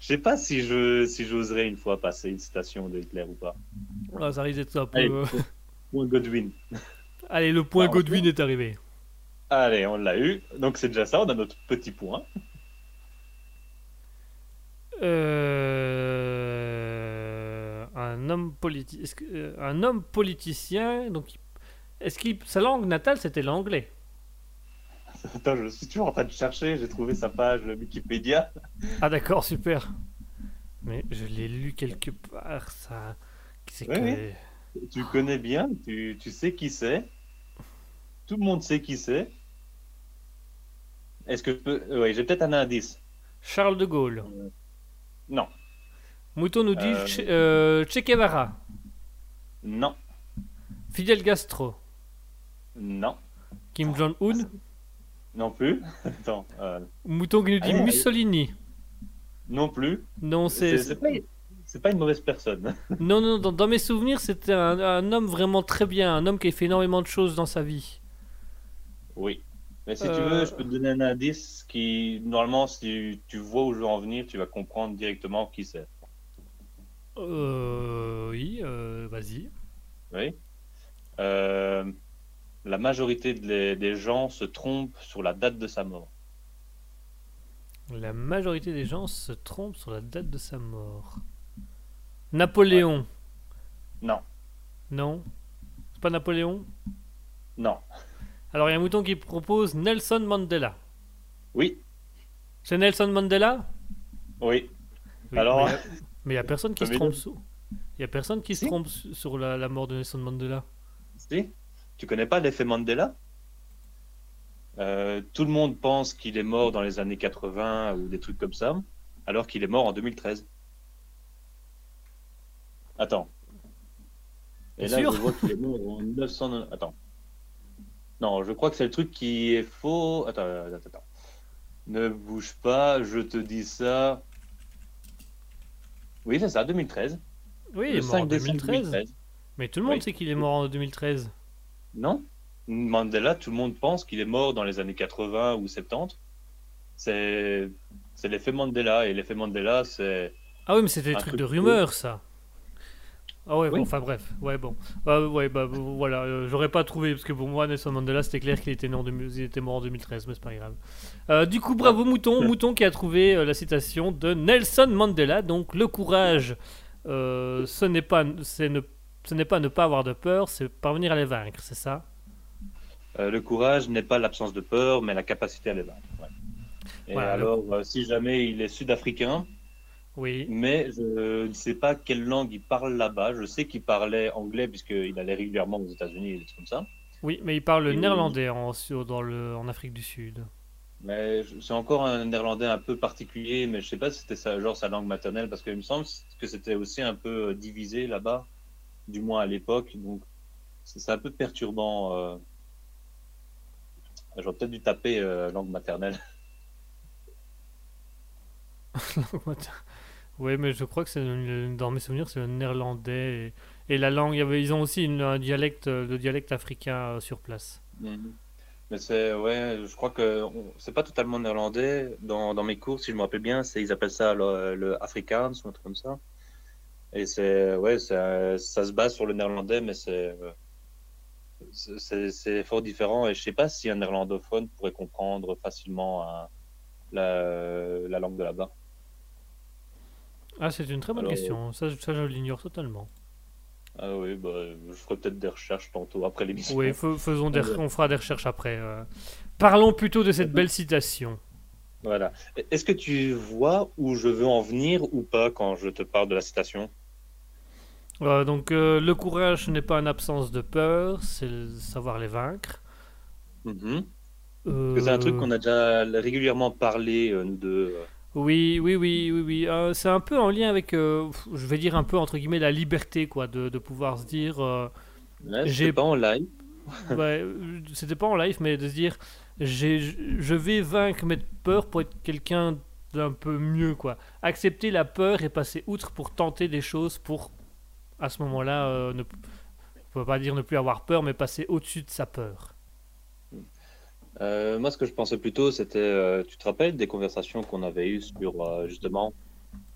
Je sais pas si je si j'oserais une fois passer une citation de Hitler ou pas. Ah, ça risque d'être un peu... Allez, euh, point Godwin. Allez, le point Ah, Godwin est arrivé. Allez, on l'a eu. Donc c'est déjà ça, on a notre petit point. Euh, un homme politique. Que un homme politicien donc est-ce qu'il sa langue natale c'était l'anglais? Attends, je suis toujours en train de chercher, j'ai trouvé sa page Wikipédia. Ah d'accord, super. Mais je l'ai lu quelque part ça. C'est Oui, que- oui. Tu connais bien, tu, tu sais qui c'est. Tout le monde sait qui c'est. Est-ce que je peux. Oui, j'ai peut-être un indice. Charles de Gaulle. Non, Mouton nous dit Euh, Che, euh, Che Guevara, non, Fidel Castro, non, Kim Jong-un, non plus. Attends, euh, Mouton qui nous dit allez. Mussolini. non plus. Non, C'est c'est pas, une mauvaise personne. non non dans, dans mes souvenirs c'était un, un homme vraiment très bien, un homme qui a fait énormément de choses dans sa vie. Oui. Mais si tu Euh, veux, je peux te donner un indice qui, normalement, si tu vois où je veux en venir, tu vas comprendre directement qui c'est. Euh, oui, euh, vas-y. Oui. Euh, la majorité des, des gens se trompent sur la date de sa mort. La majorité des gens se trompent sur la date de sa mort. Napoléon. Non, Non C'est pas Napoléon? Non. Alors il y a un mouton qui propose Nelson Mandela. Oui, C'est Nelson Mandela? Oui. Oui, Alors Mais il y a- personne qui se trompe il- y a personne qui se trompe su- sur la, la mort de Nelson Mandela. Si Tu connais pas l'effet Mandela? Euh, Tout le monde pense qu'il est mort dans les années 80 ou des trucs comme ça, alors qu'il est mort en 2013. Attends. Et là, sûr? je vois qu'il est mort en 900. Attends. Non, je crois que c'est le truc qui est faux. Attends, attends, attends. Ne bouge pas, je te dis ça. Oui, c'est ça, 2013. Oui, il le est mort 5 en décembre 2013. 2013. Mais tout le monde Oui. sait qu'il est mort en 2013. Non? Mandela, tout le monde pense qu'il est mort dans les années 80 ou 70. C'est c'est l'effet Mandela. Et l'effet Mandela, c'est. Ah oui, mais c'était des trucs truc de faux. rumeurs, ça. Ah ouais, bon, Oui. enfin bref. Ouais, bon. Ah, ouais, bah bon, voilà, euh, j'aurais pas trouvé, parce que pour moi, Nelson Mandela, c'était clair qu'il était, né en 2000 il était mort en 2013, mais c'est pas grave. Euh, du coup, bravo Mouton, Mouton qui a trouvé euh, la citation de Nelson Mandela, donc le courage, ce n'est pas, c'est ne, ce n'est pas ne pas avoir de peur, c'est parvenir à les vaincre, c'est ça? Euh, le courage n'est pas l'absence de peur, mais la capacité à les vaincre. ouais. Et Voilà, le- alors, euh, si jamais il est sud-africain, Oui. mais je ne sais pas quelle langue il parle là-bas. Je sais qu'il parlait anglais, puisqu'il allait régulièrement aux États-Unis et des trucs comme ça. Oui, mais il parle Et- néerlandais en, dans le, en Afrique du Sud. Mais c'est encore un néerlandais un peu particulier, mais je sais pas si c'était sa, genre sa langue maternelle, parce qu'il me semble que c'était aussi un peu euh, divisé là-bas, du moins à l'époque. Donc c'est un peu perturbant. euh. J'aurais peut-être dû taper euh, langue maternelle. Oui, mais je crois que c'est dans mes souvenirs, c'est le néerlandais. Et, et la langue, ils ont aussi une- un dialecte, euh, le dialecte africain euh, sur place. Mais c'est ouais, je crois que c'est pas totalement néerlandais. Dans, dans mes cours, si je me rappelle bien, c'est ils appellent ça le, le Afrikaans ou un truc comme ça. Et c'est ouais, ça se base sur le néerlandais, mais c'est c'est- fort différent. Et je sais pas si un néerlandophone pourrait comprendre facilement la, la langue de là-bas. Ah, c'est une très bonne Alors, question. Ça, ça, je l'ignore totalement. Ah oui, bah, je ferai peut-être des recherches tantôt après l'émission. Oui, fais- faisons des, Ouais. on fera des recherches après. euh. Parlons plutôt de cette belle citation. Voilà. Est-ce que tu vois où je veux en venir ou pas quand je te parle de la citation? Euh, donc, euh, le courage n'est pas une absence de peur, c'est le savoir les vaincre. Mhm. Euh, C'est un truc qu'on a déjà régulièrement parlé, nous deux. Oui, oui, oui, oui, oui. C'est un peu en lien avec, je vais dire un peu entre guillemets, la liberté, quoi, de, de pouvoir se dire. J'ai- c'était pas en live. ouais, c'était pas en live, mais de se dire, je vais vaincre mes peurs pour être quelqu'un d'un peu mieux, quoi. Accepter la peur et passer outre pour tenter des choses pour, à ce moment-là, euh, ne, on peut pas dire ne plus avoir peur, mais passer au-dessus de sa peur. Euh, moi, ce que je pensais plutôt, c'était, euh, tu te rappelles des conversations qu'on avait eues sur euh, justement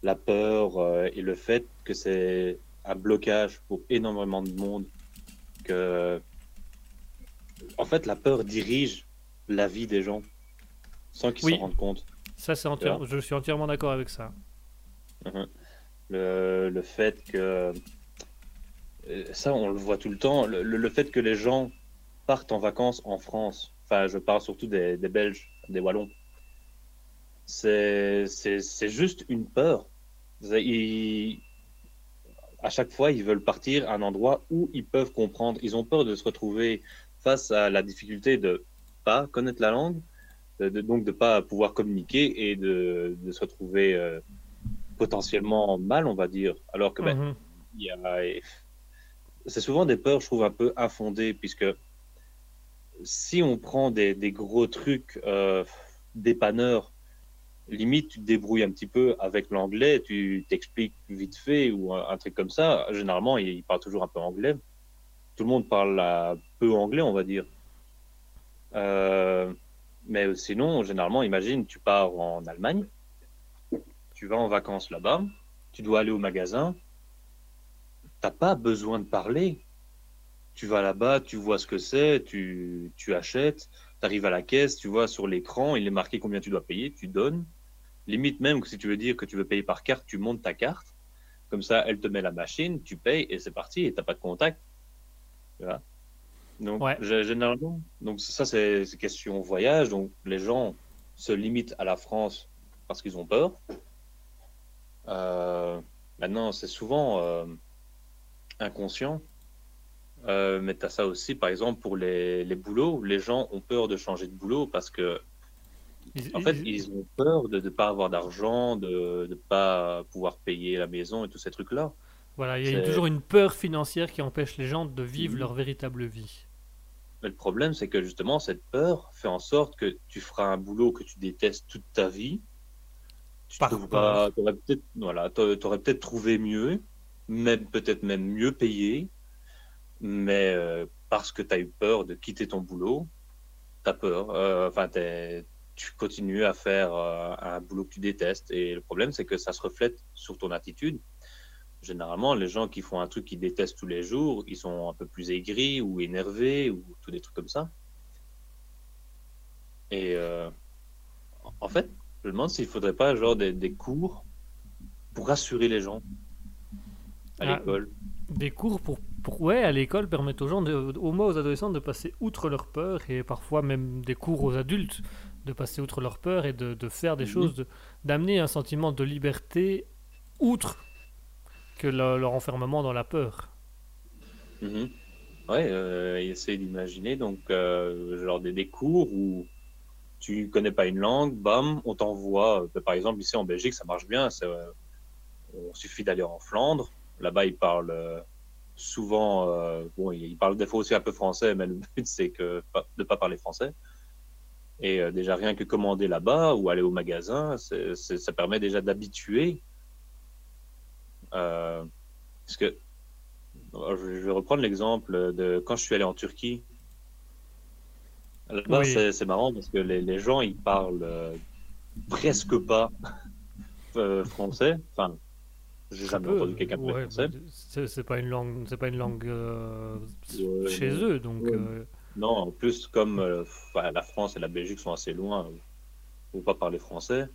la peur et le fait que c'est un blocage pour énormément de monde, que en fait la peur dirige la vie des gens sans qu'ils Oui. s'en rendent compte. Ça, c'est entière- je suis entièrement d'accord avec ça. Le, le fait que ça, on le voit tout le temps, le, fait que les gens partent en vacances en France, enfin, je parle surtout des, des Belges, des Wallons, c'est juste une peur. Ils- à chaque fois, ils veulent partir à un endroit où ils peuvent comprendre. Ils ont peur de se retrouver face à la difficulté de pas connaître la langue, de, de- donc de pas pouvoir communiquer et de, de se retrouver euh, potentiellement mal, on va dire. Alors que ben, Mhm. il y a- c'est souvent des peurs, je trouve, un peu infondées, puisque si on prend des, gros trucs euh, dépanneurs, limite, tu te débrouilles un petit peu avec l'anglais, tu t'expliques vite fait ou un, truc comme ça. Généralement, ils parlent toujours un peu anglais. Tout le monde parle un peu anglais, on va dire. Euh, mais sinon, généralement, imagine, tu pars en Allemagne, tu vas en vacances là-bas, tu dois aller au magasin, t'as pas besoin de parler. Tu vas là-bas, tu vois ce que c'est, tu, tu achètes, tu arrives à la caisse, tu vois sur l'écran, il est marqué combien tu dois payer, tu donnes. Limite même que si tu veux dire que tu veux payer par carte, tu montes ta carte. Comme ça, elle te met la machine, tu payes et c'est parti et t'as pas de contact. Tu vois? Donc, Ouais. généralement, donc ça c'est c'est question voyage. Donc les gens se limitent à la France parce qu'ils ont peur. Euh, maintenant, c'est souvent euh, inconscient. Euh, mais tu as ça aussi, par exemple, pour les, les boulots. Les gens ont peur de changer de boulot parce que, Ils- en fait, ils- ils ont peur de ne pas avoir d'argent, de ne pas pouvoir payer la maison et tous ces trucs-là. Voilà, il y a toujours une peur financière qui empêche les gens de vivre leur véritable vie. Mais le problème, c'est que justement, cette peur fait en sorte que tu feras un boulot que tu détestes toute ta vie. Tu Par trouveras, t'aurais peut-être, voilà, peut-être trouvé mieux, même peut-être même mieux payé, mais euh, parce que tu as eu peur de quitter ton boulot, tu as peur. euh, Enfin, tu continues à faire euh, un boulot que tu détestes. Et le problème, c'est que ça se reflète sur ton attitude. Généralement, les gens qui font un truc qu'ils détestent tous les jours, ils sont un peu plus aigris ou énervés ou tous des trucs comme ça. Et en fait, je me demande s'il faudrait pas genre des cours pour rassurer les gens à Ah. l'école. Des cours pour, pour ouais, à l'école permettent aux gens, de, au moins aux adolescents, de passer outre leur peur et parfois même des cours aux adultes de passer outre leur peur et de, de faire des Mhm. choses, de- d'amener un sentiment de liberté outre que le- leur enfermement dans la peur. Mhm. Ouais, euh, essayer d'imaginer donc euh, genre des, des cours où tu connais pas une langue, bam, on t'envoie. euh, par exemple ici en Belgique, ça marche bien. c'est, euh, on suffit d'aller en Flandre. Là-bas, ils parlent euh, souvent. euh, bon, ils parlent des fois aussi un peu français, mais le but c'est que de pas parler français. Et euh, déjà rien que commander là-bas ou aller au magasin, ça permet déjà d'habituer. Euh, parce que alors, Je vais reprendre l'exemple de quand je suis allé en Turquie. Là-bas, Oui. c'est- c'est marrant parce que les, les gens, ils parlent euh, presque pas euh, français. Enfin, j'ai jamais entendu quelqu'un parler ouais, français. bah, c'est pas une langue, c'est pas une langue euh, Ouais, chez ouais. eux, donc euh, Non, en plus, comme euh, la France et la Belgique sont assez loin, faut pas parler français.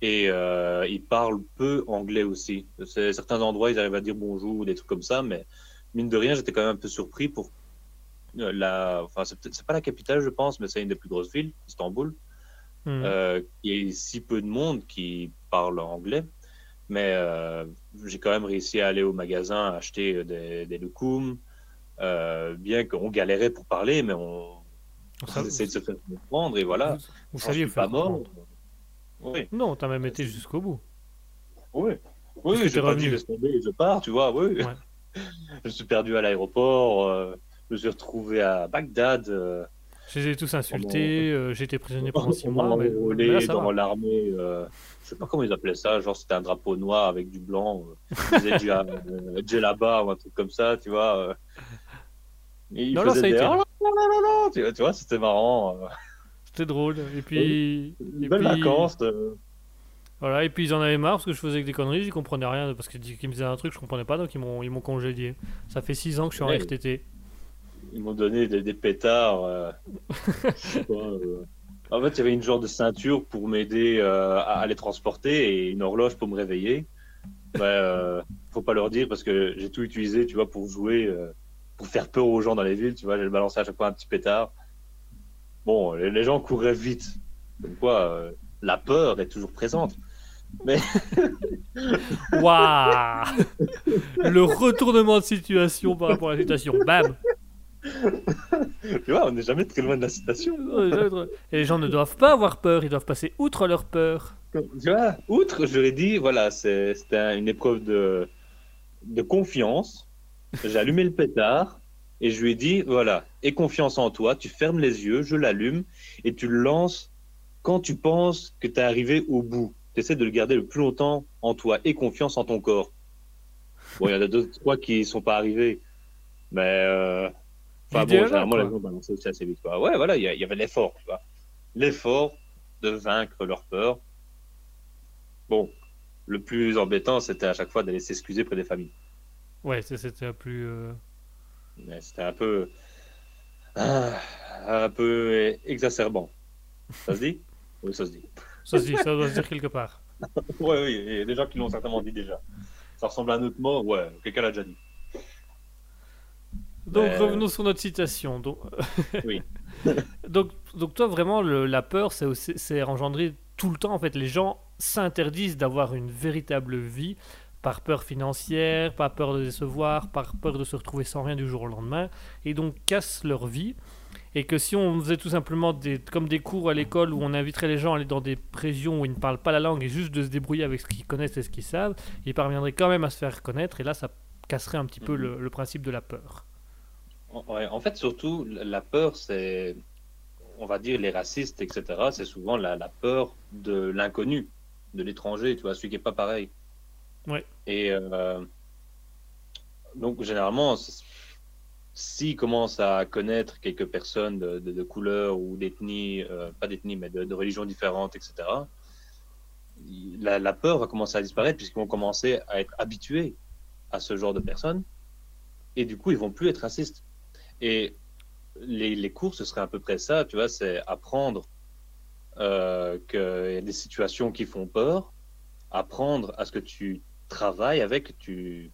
Et ils parlent peu anglais aussi. Certains endroits, ils arrivent à dire bonjour ou des trucs comme ça, mais mine de rien, j'étais quand même un peu surpris pour la. Enfin, c'est pas la capitale, je pense, mais c'est une des plus grosses villes, Istanbul. Hmm. Il y a si peu de monde qui parle anglais, mais euh, j'ai quand même réussi à aller au magasin acheter des, des loukoums, euh, bien qu'on galérait pour parler, mais on, on essayait de se faire comprendre et voilà. Vous, vous saviez suis pas mort. Oui, Non, t'as même été jusqu'au bout. oui. Oui, t'es pas revenu. dit tomber, je pars, tu vois, oui. Ouais. je me suis perdu à l'aéroport, euh, je me suis retrouvé à Bagdad. euh, Je les ai tous insultés, euh, j'ai été prisonnier pendant six mois, m'a mais, là dans l'armée, euh, je sais pas comment ils appelaient ça, genre c'était un drapeau noir avec du blanc, euh, ils faisaient du euh, djellaba ou un truc comme ça, tu vois. euh. Et ils Non, faisaient ça a des été. oh là là là là, tu vois, tu vois, c'était marrant. C'était drôle. Et puis, et Belles puis- vacances. voilà, et puis ils en avaient marre parce que je faisais que des conneries, ils comprenaient rien parce qu'ils qu'ils me disaient un truc, je comprenais pas, donc ils m'ont ils m'ont congédié. Ça fait six ans que je suis en Ouais. RTT. Ils m'ont donné des, des pétards. euh, je sais pas, euh. En fait, il y avait une genre de ceinture pour m'aider euh, à, les transporter et une horloge pour me réveiller. Ouais, euh, faut pas leur dire parce que j'ai tout utilisé, tu vois, pour jouer, euh, pour faire peur aux gens dans les villes. Tu vois, j'ai balancé à chaque fois un petit pétard. Bon, les, gens couraient vite. Donc quoi, euh, la peur est toujours présente. Waouh Le retournement de situation par rapport à la situation. Bam Tu vois, on n'est jamais très loin de la citation. Et les gens ne doivent pas avoir peur, ils doivent passer outre leur peur. Tu vois, outre, je l'ai dit, voilà, c'était un- une épreuve de, de confiance. J'ai allumé le pétard et je lui ai dit, voilà, aie confiance en toi, tu fermes les yeux, je l'allume et tu le lances quand tu penses que tu es arrivé au bout. Tu essaies de le garder le plus longtemps en toi et confiance en ton corps. Bon, il y en a deux, trois qui sont pas arrivés. Mais, euh, enfin bon, généralement, quoi. les gens balançaient aussi assez vite. Quoi. Ouais, voilà, il y, avait l'effort, tu vois. L'effort de vaincre leur peur. Bon, le plus embêtant, c'était à chaque fois d'aller s'excuser près des familles. Ouais, c'était plus. euh, C'était un peu, ah, un peu exacerbant. Ça se dit? Oui, ça se dit. Ça se dit, ça doit se dire quelque part. Oui, oui, il y a des gens qui l'ont certainement dit déjà. Ça ressemble à un autre mot, ouais, quelqu'un l'a déjà dit. Donc Mais- revenons sur notre citation. Donc, Oui. donc, donc toi vraiment le- la peur c'est engendré tout le temps en fait. Les gens s'interdisent d'avoir une véritable vie par peur financière, par peur de décevoir, par peur de se retrouver sans rien du jour au lendemain, et donc cassent leur vie. Et que si on faisait tout simplement des, comme des cours à l'école où on inviterait les gens à aller dans des régions où ils ne parlent pas la langue et juste de se débrouiller avec ce qu'ils connaissent et ce qu'ils savent, ils parviendraient quand même à se faire connaître. Et là, ça casserait un petit peu Mhm. le- le principe de la peur. Ouais, en fait, surtout, la peur, c'est, on va dire, les racistes, etc., c'est souvent la, la peur de l'inconnu, de l'étranger, tu vois, celui qui n'est pas pareil. Ouais. Et euh, donc, généralement, s'ils commencent à connaître quelques personnes de, de, de couleur ou d'ethnie, euh, pas d'ethnie, mais de, de religions différentes, etc., la, la peur va commencer à disparaître puisqu'ils vont commencer à être habitués à ce genre de personnes. Et du coup, ils vont plus être racistes. Et les, les cours, ce serait à peu près ça, tu vois, c'est apprendre euh, qu'il y a des situations qui font peur, apprendre à ce que tu travailles avec, tu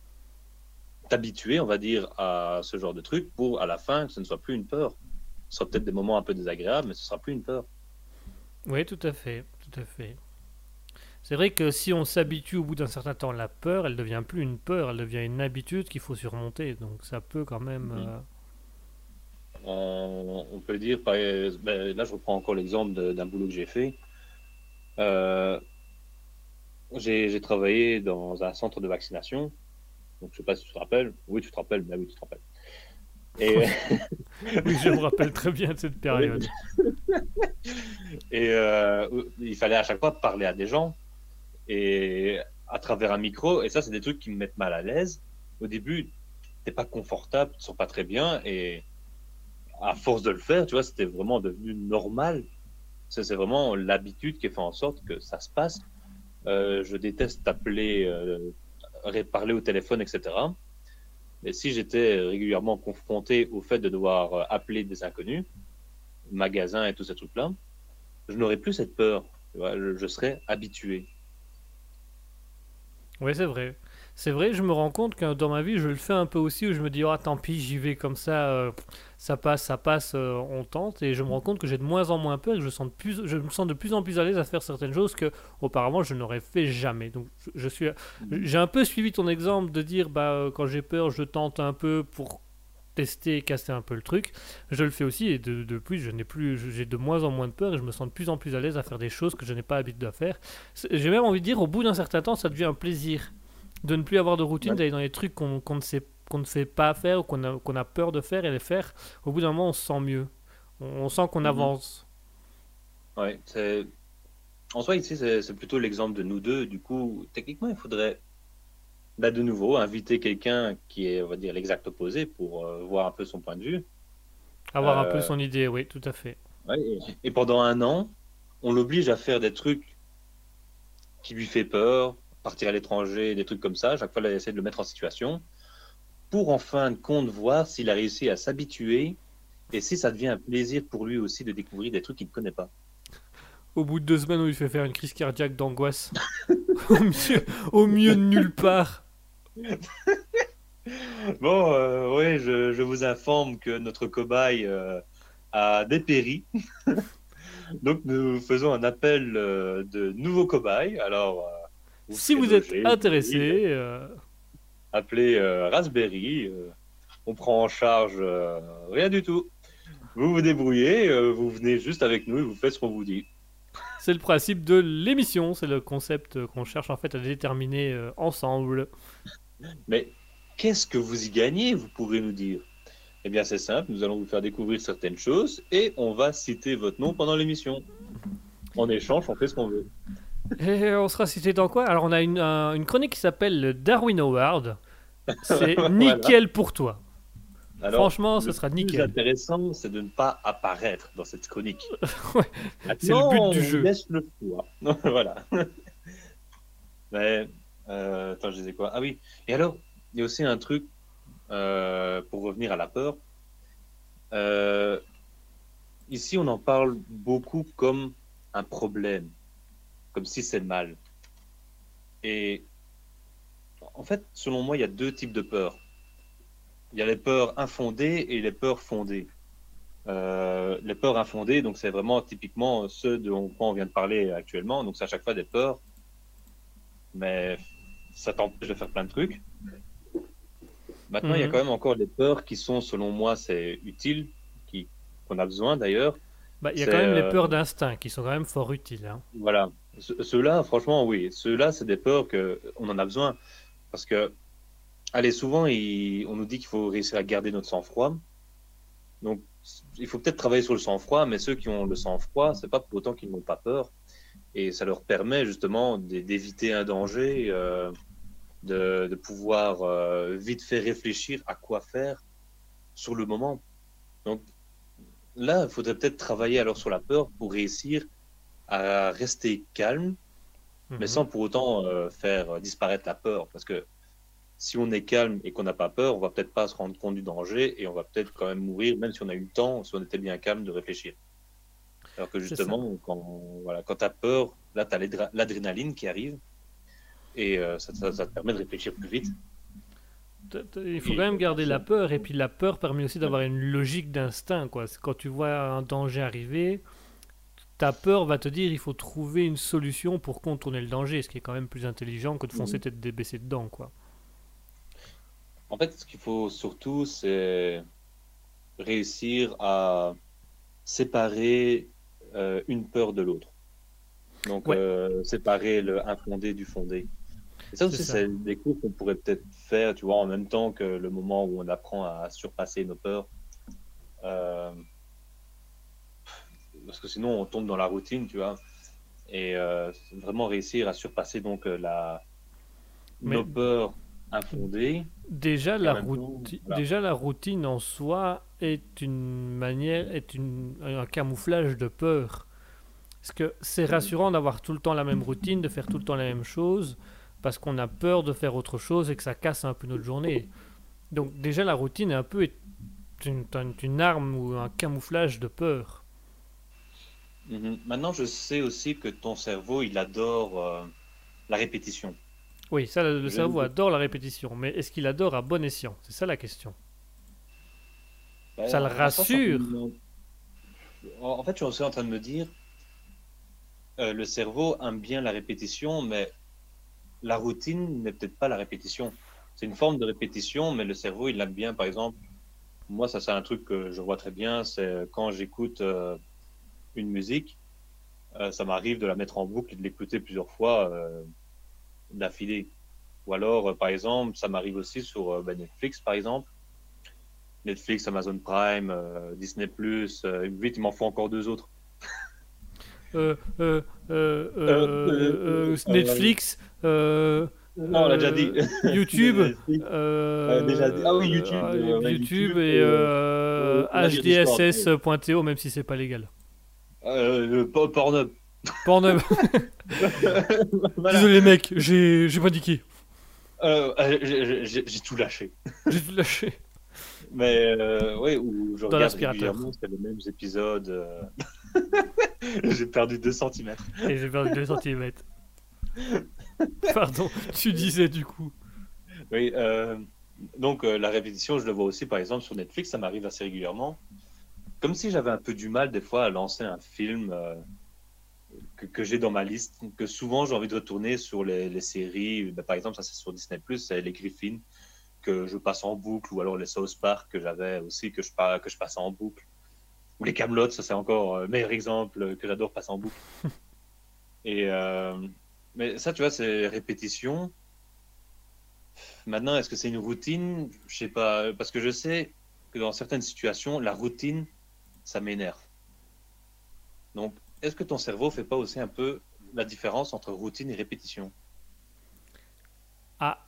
t'habituer, on va dire, à ce genre de truc pour, à la fin, que ce ne soit plus une peur. Ce sera peut-être des moments un peu désagréables, mais ce sera plus une peur. Oui, tout à fait, tout à fait. C'est vrai que si on s'habitue au bout d'un certain temps, la peur, elle devient plus une peur, elle devient une habitude qu'il faut surmonter. Donc ça peut quand même. Mhm. euh, On, on peut dire, par- ben, là je reprends encore l'exemple d'un boulot que j'ai fait. Euh, j'ai travaillé dans un centre de vaccination. Donc je sais pas si tu te rappelles. Oui, tu te rappelles, mais oui, tu te rappelles. Et, Oui, je me rappelle très bien de cette période. et euh, il fallait à chaque fois parler à des gens et à travers un micro. Et ça, c'est des trucs qui me mettent mal à l'aise. Au début, t'es pas confortable, tu te sens pas très bien. Et à force de le faire, tu vois, c'était vraiment devenu normal. C'est vraiment l'habitude qui fait en sorte que ça se passe. Euh, je déteste appeler, euh, parler au téléphone, etc. Mais si j'étais régulièrement confronté au fait de devoir euh, appeler des inconnus, magasins et tous ces trucs-là, je n'aurais plus cette peur. Tu vois, je, serais habitué. Ouais, c'est vrai. C'est vrai, je me rends compte que dans ma vie, je le fais un peu aussi, où je me dis, oh, tant pis, j'y vais comme ça, euh, ça passe, ça passe, euh, on tente, et je me rends compte que j'ai de moins en moins peur, et que je, me sens de plus en plus à l'aise à faire certaines choses que auparavant je n'aurais fait jamais. Donc, je, suis, j'ai un peu suivi ton exemple de dire, bah, euh, quand j'ai peur, je tente un peu pour tester, casser un peu le truc. Je le fais aussi, et de, de plus, je n'ai plus, j'ai de moins en moins de peur, et je me sens de plus en plus à l'aise à faire des choses que je n'ai pas l'habitude de faire. J'ai même envie de dire, au bout d'un certain temps, ça devient un plaisir de ne plus avoir de routine, Ouais. d'aller dans les trucs qu'on qu'on ne sait qu'on ne fait pas faire ou qu'on a, qu'on a peur de faire et les faire. Au bout d'un moment, on se sent mieux. On, on sent qu'on Mhm. avance. Ouais, c'est... En soi, ici, c'est c'est plutôt l'exemple de nous deux. Du coup, techniquement, il faudrait, là, de nouveau, inviter quelqu'un qui est, on va dire, l'exact opposé pour euh, voir un peu son point de vue. Avoir un peu Euh, son idée, oui, tout à fait. Ouais, et, et pendant un an, on l'oblige à faire des trucs qui lui fait peur, partir à l'étranger, des trucs comme ça. Chaque fois, il essaie de le mettre en situation pour, en fin de compte, voir s'il a réussi à s'habituer et si ça devient un plaisir pour lui aussi de découvrir des trucs qu'il ne connaît pas. Au bout de deux semaines, on lui fait faire une crise cardiaque d'angoisse. au, milieu de nulle part. Bon, euh, oui, je, je vous informe que notre cobaye euh, a dépéri. Donc, nous faisons un appel euh, de nouveaux cobayes. Alors, Si vous êtes intéressé, euh, appelez euh, Raspberry. euh, on prend en charge rien du tout. Vous vous débrouillez, vous venez juste avec nous et vous faites ce qu'on vous dit. c'est le principe de l'émission. C'est le concept qu'on cherche en fait à déterminer ensemble. Mais qu'est-ce que vous y gagnez, vous pourrez nous dire? Eh bien, c'est simple, nous allons vous faire découvrir certaines choses et on va citer votre nom pendant l'émission. En échange, on fait ce qu'on veut. Et on sera cité dans quoi? Alors, on a une, un- une chronique qui s'appelle le Darwin Award. C'est Voilà. nickel pour toi. Alors, Franchement, ce le sera plus nickel. intéressant, c'est de ne pas apparaître dans cette chronique. Ouais, c'est le but du jeu. Laisse le choix. voilà. Mais, euh, attends, je disais quoi? Ah oui. Et alors, il y a aussi un truc, euh, pour revenir à la peur. Euh, ici, on en parle beaucoup comme un problème, comme si c'est mal. Et en fait, selon moi, il y a deux types de peurs. Il y a les peurs infondées et les peurs fondées. Euh, les peurs infondées, donc c'est vraiment typiquement ceux dont on vient de parler actuellement. Donc c'est à chaque fois des peurs, mais ça t'empêche de faire plein de trucs. Maintenant, il y a Mhm. quand même encore des peurs qui sont, selon moi, c'est utile, qu'on a besoin d'ailleurs. Bah, Il y a quand même les euh, peurs d'instinct qui sont quand même fort utiles. hein. Voilà. Ce- Ceux-là, franchement, oui. Ceux-là, c'est des peurs que on en a besoin. Parce que, allez, souvent, on nous dit qu'il faut réussir à garder notre sang-froid. Donc, il faut peut-être travailler sur le sang-froid, mais ceux qui ont le sang-froid, c'est pas pour autant qu'ils n'ont pas peur. Et ça leur permet justement d'é- d'éviter un danger, euh, de, pouvoir euh, vite fait réfléchir à quoi faire sur le moment. Donc, là, il faudrait peut-être travailler alors sur la peur pour réussir à rester calme, mais Mhm. sans pour autant euh, faire disparaître la peur. Parce que si on est calme et qu'on n'a pas peur, on va peut-être pas se rendre compte du danger et on va peut-être quand même mourir, même si on a eu le temps, si on était bien calme de réfléchir. Alors que justement, quand, voilà, quand tu as peur, là, tu as l'adrénaline qui arrive et euh, ça, ça- ça te permet de réfléchir plus vite. Il faut quand même garder la peur, et puis la peur permet aussi d'avoir une logique d'instinct. Quand tu vois un danger arriver, ta peur va te dire il faut trouver une solution pour contourner le danger, ce qui est quand même plus intelligent que de foncer Mhm. tête débaissée dedans. quoi. En fait, ce qu'il faut surtout, c'est réussir à séparer euh, une peur de l'autre. Donc, Ouais. euh, séparer le infondé du fondé. Et ça aussi, c'est des cours qu'on pourrait peut-être faire, tu vois, en même temps que le moment où on apprend à surpasser nos peurs. Euh, Parce que sinon, on tombe dans la routine, tu vois. Et euh, vraiment réussir à surpasser donc euh, la... Mais- nos peurs infondées. Déjà la, même temps, routi- voilà. déjà, la routine en soi est une manière, est une, un camouflage de peur. Parce que c'est rassurant d'avoir tout le temps la même routine, de faire tout le temps la même chose, parce qu'on a peur de faire autre chose et que ça casse un peu notre journée. Donc déjà la routine est un peu est une, une- une arme ou un camouflage de peur. Mhm. Maintenant, je sais aussi que ton cerveau, il adore euh, la répétition. Oui, ça, le, cerveau adore la répétition, mais est-ce qu'il adore à bon escient? C'est ça la question. Bah, Ça le rassure. En fait, je suis aussi en train de me dire, euh, le cerveau aime bien la répétition, mais la routine n'est peut-être pas la répétition. C'est une forme de répétition, mais le cerveau, il l'aime bien. Par exemple, moi, ça, c'est un truc que je vois très bien, c'est quand j'écoute euh, une musique, euh, ça m'arrive de la mettre en boucle et de l'écouter plusieurs fois euh, d'affilée. Ou alors, euh, par exemple, ça m'arrive aussi sur bah, Netflix, par exemple. Netflix, Amazon Prime, Disney+, euh, vite, il m'en faut encore deux autres. Netflix, Non, on l'a déjà dit. YouTube, euh, déjà dit. Ah oui, YouTube, euh, YouTube YouTube, et euh. HDSS.to, même si c'est pas légal. Euh, le po- Pornhub. Pornhub. Voilà. Désolé mec, j'ai j'ai paniqué. Euh, euh, j'ai- j'ai j'ai tout lâché. J'ai tout lâché. Mais euh, ouais, où je Dans regarde l'aspirateur. régulièrement, c'est les mêmes épisodes. euh. j'ai perdu 2 cm. Et j'ai perdu 2 cm. Pardon, tu disais du coup. Oui, euh, donc euh, la répétition, je le vois aussi par exemple sur Netflix, ça m'arrive assez régulièrement. Comme si j'avais un peu du mal des fois à lancer un film euh, que, que j'ai dans ma liste, que souvent j'ai envie de retourner sur les, les séries. Ben, par exemple, ça c'est sur Disney+, c'est les Griffins que je passe en boucle, ou alors les South Park que j'avais aussi que je, que je passe en boucle. Ou les Camelot, ça c'est encore le meilleur exemple que j'adore passer en boucle. Et euh, mais ça, tu vois, c'est répétition. Maintenant, est-ce que c'est une routine? Je sais pas, parce que je sais que dans certaines situations, la routine, ça m'énerve. Donc, est-ce que ton cerveau fait pas aussi un peu la différence entre routine et répétition? Ah.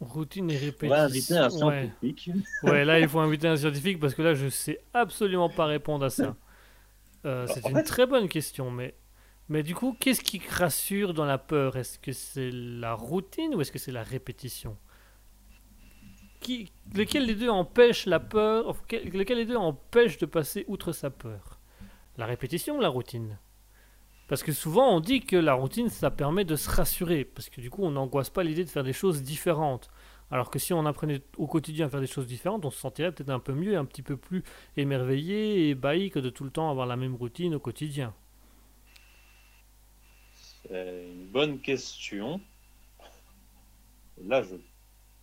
Routine et On va inviter répétition. un Ouais. scientifique. ouais, là il faut inviter un scientifique parce que là je sais absolument pas répondre à ça. Euh, c'est En une fait- très bonne question, mais mais du coup, qu'est-ce qui rassure dans la peur? Est-ce que c'est la routine ou est-ce que c'est la répétition? Lequel des deux empêche la peur Lequel des deux empêche de passer outre sa peur? La répétition ou la routine? Parce que souvent on dit que la routine ça permet de se rassurer parce que du coup on n'angoisse pas l'idée de faire des choses différentes. Alors que si on apprenait au quotidien à faire des choses différentes, on se sentirait peut-être un peu mieux un petit peu plus émerveillé et ébahi que de tout le temps avoir la même routine au quotidien. C'est une bonne question. Là, je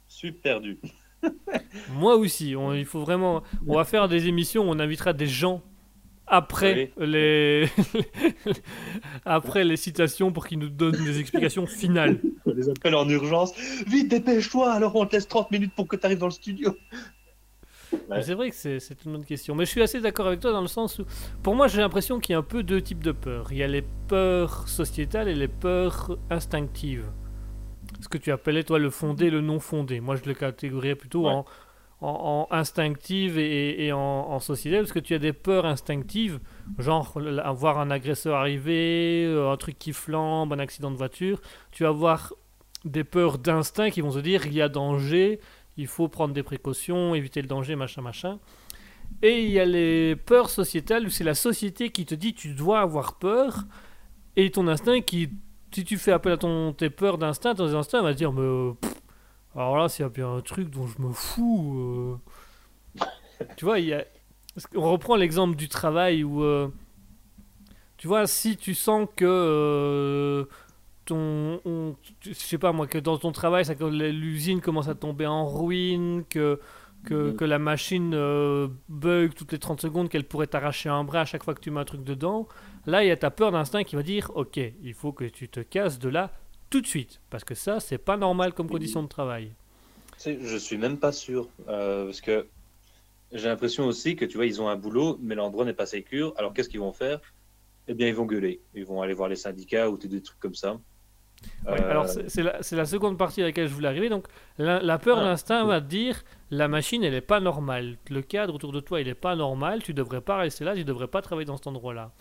suis perdu. Moi aussi, on- il faut vraiment. On va faire des émissions où on invitera des gens après les après les citations pour qu'ils nous donnent des explications finales. On les appelle en urgence. Vite, dépêche-toi, alors on te laisse 30 minutes pour que tu arrives dans le studio. Ouais. C'est vrai que c'est c'est une bonne question. Mais je suis assez d'accord avec toi dans le sens où, pour moi, j'ai l'impression qu'il y a un peu deux types de peurs. Il y a les peurs sociétales et les peurs instinctives. Ce que tu appelais, toi, le fondé, le non fondé. Moi, je le catégoriserais plutôt Ouais. en, en, en instinctive et, et en, en sociétale, parce que tu as des peurs instinctives, genre l- voir un agresseur arriver, euh, un truc qui flambe, un accident de voiture. Tu vas avoir des peurs d'instinct qui vont se dire il y a danger, il faut prendre des précautions, éviter le danger, machin, machin. Et il y a les peurs sociétales où c'est la société qui te dit tu dois avoir peur et ton instinct qui, si tu fais appel à ton, tes peurs d'instinct, ton instinct va te dire mais euh, pff, alors là s'il y a bien un truc dont je me fous. euh. tu vois, il y a, parce qu'on reprend l'exemple du travail où euh, tu vois si tu sens que euh, ton, on- je sais pas moi, que dans ton travail, ça, que l'usine commence à tomber en ruine, que, que, Mhm. que la machine bug toutes les 30 secondes, qu'elle pourrait t'arracher un bras à chaque fois que tu mets un truc dedans, là, il y a ta peur d'instinct qui va dire, ok, il faut que tu te casses de là tout de suite, parce que ça, c'est pas normal comme condition de travail. Je suis même pas sûr. euh, parce que j'ai l'impression aussi que, tu vois, ils ont un boulot, mais l'endroit n'est pas sécure. Alors, qu'est-ce qu'ils vont faire? Eh bien, ils vont gueuler. Ils vont aller voir les syndicats ou des trucs comme ça. Ouais, Euh, alors c'est la, seconde partie à laquelle je voulais arriver. Donc la, la peur Ah. d'instinct va te dire la machine elle est pas normale, le cadre autour de toi il est pas normal, tu devrais pas rester là, tu devrais pas travailler dans cet endroit-là.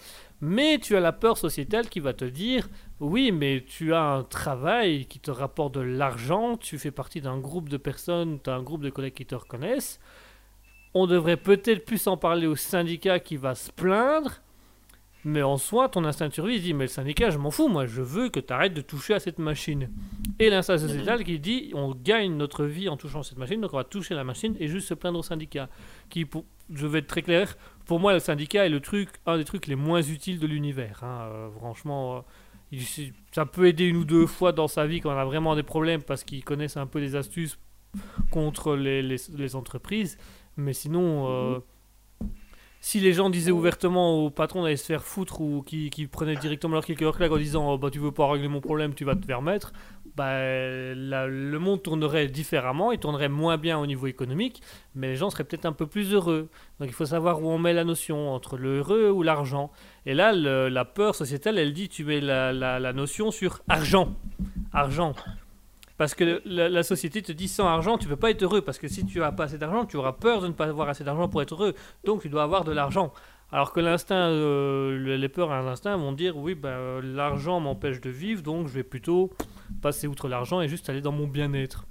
Mais tu as la peur sociétale qui va te dire oui mais tu as un travail qui te rapporte de l'argent, tu fais partie d'un groupe de personnes, tu as un groupe de collègues qui te reconnaissent. On devrait peut-être plus en parler au syndicat qui va se plaindre. Mais en soi, ton instinct de survie dit Mais le syndicat, je m'en fous, moi, je veux que tu arrêtes de toucher à cette machine. Et l'instinct sociétal qui dit On gagne notre vie en touchant cette machine, donc on va toucher la machine et juste se plaindre au syndicat. Je vais être très clair, pour moi, le syndicat est le truc, un des trucs les moins utiles de l'univers. hein. Euh, franchement, euh, il- ça peut aider une ou deux fois dans sa vie quand on a vraiment des problèmes parce qu'ils connaissent un peu des astuces contre les, les- entreprises. Mais sinon, euh, si les gens disaient ouvertement au patron d'aller se faire foutre ou qui, prenaient directement leur kicker claque en disant oh, bah, tu veux pas régler mon problème, tu vas te faire mettre, bah, le monde tournerait différemment, il tournerait moins bien au niveau économique, mais les gens seraient peut-être un peu plus heureux. Donc il faut savoir où on met la notion, entre le heureux ou l'argent. Et là, la peur sociétale, elle dit tu mets la, notion sur argent. Argent. Parce que la, société te dit sans argent, tu peux pas être heureux. Parce que si tu n'as pas assez d'argent, tu auras peur de ne pas avoir assez d'argent pour être heureux. Donc tu dois avoir de l'argent. Alors que l'instinct, euh, le- les peurs à l'instinct vont dire oui, ben, l'argent m'empêche de vivre, donc je vais plutôt passer outre l'argent et juste aller dans mon bien-être.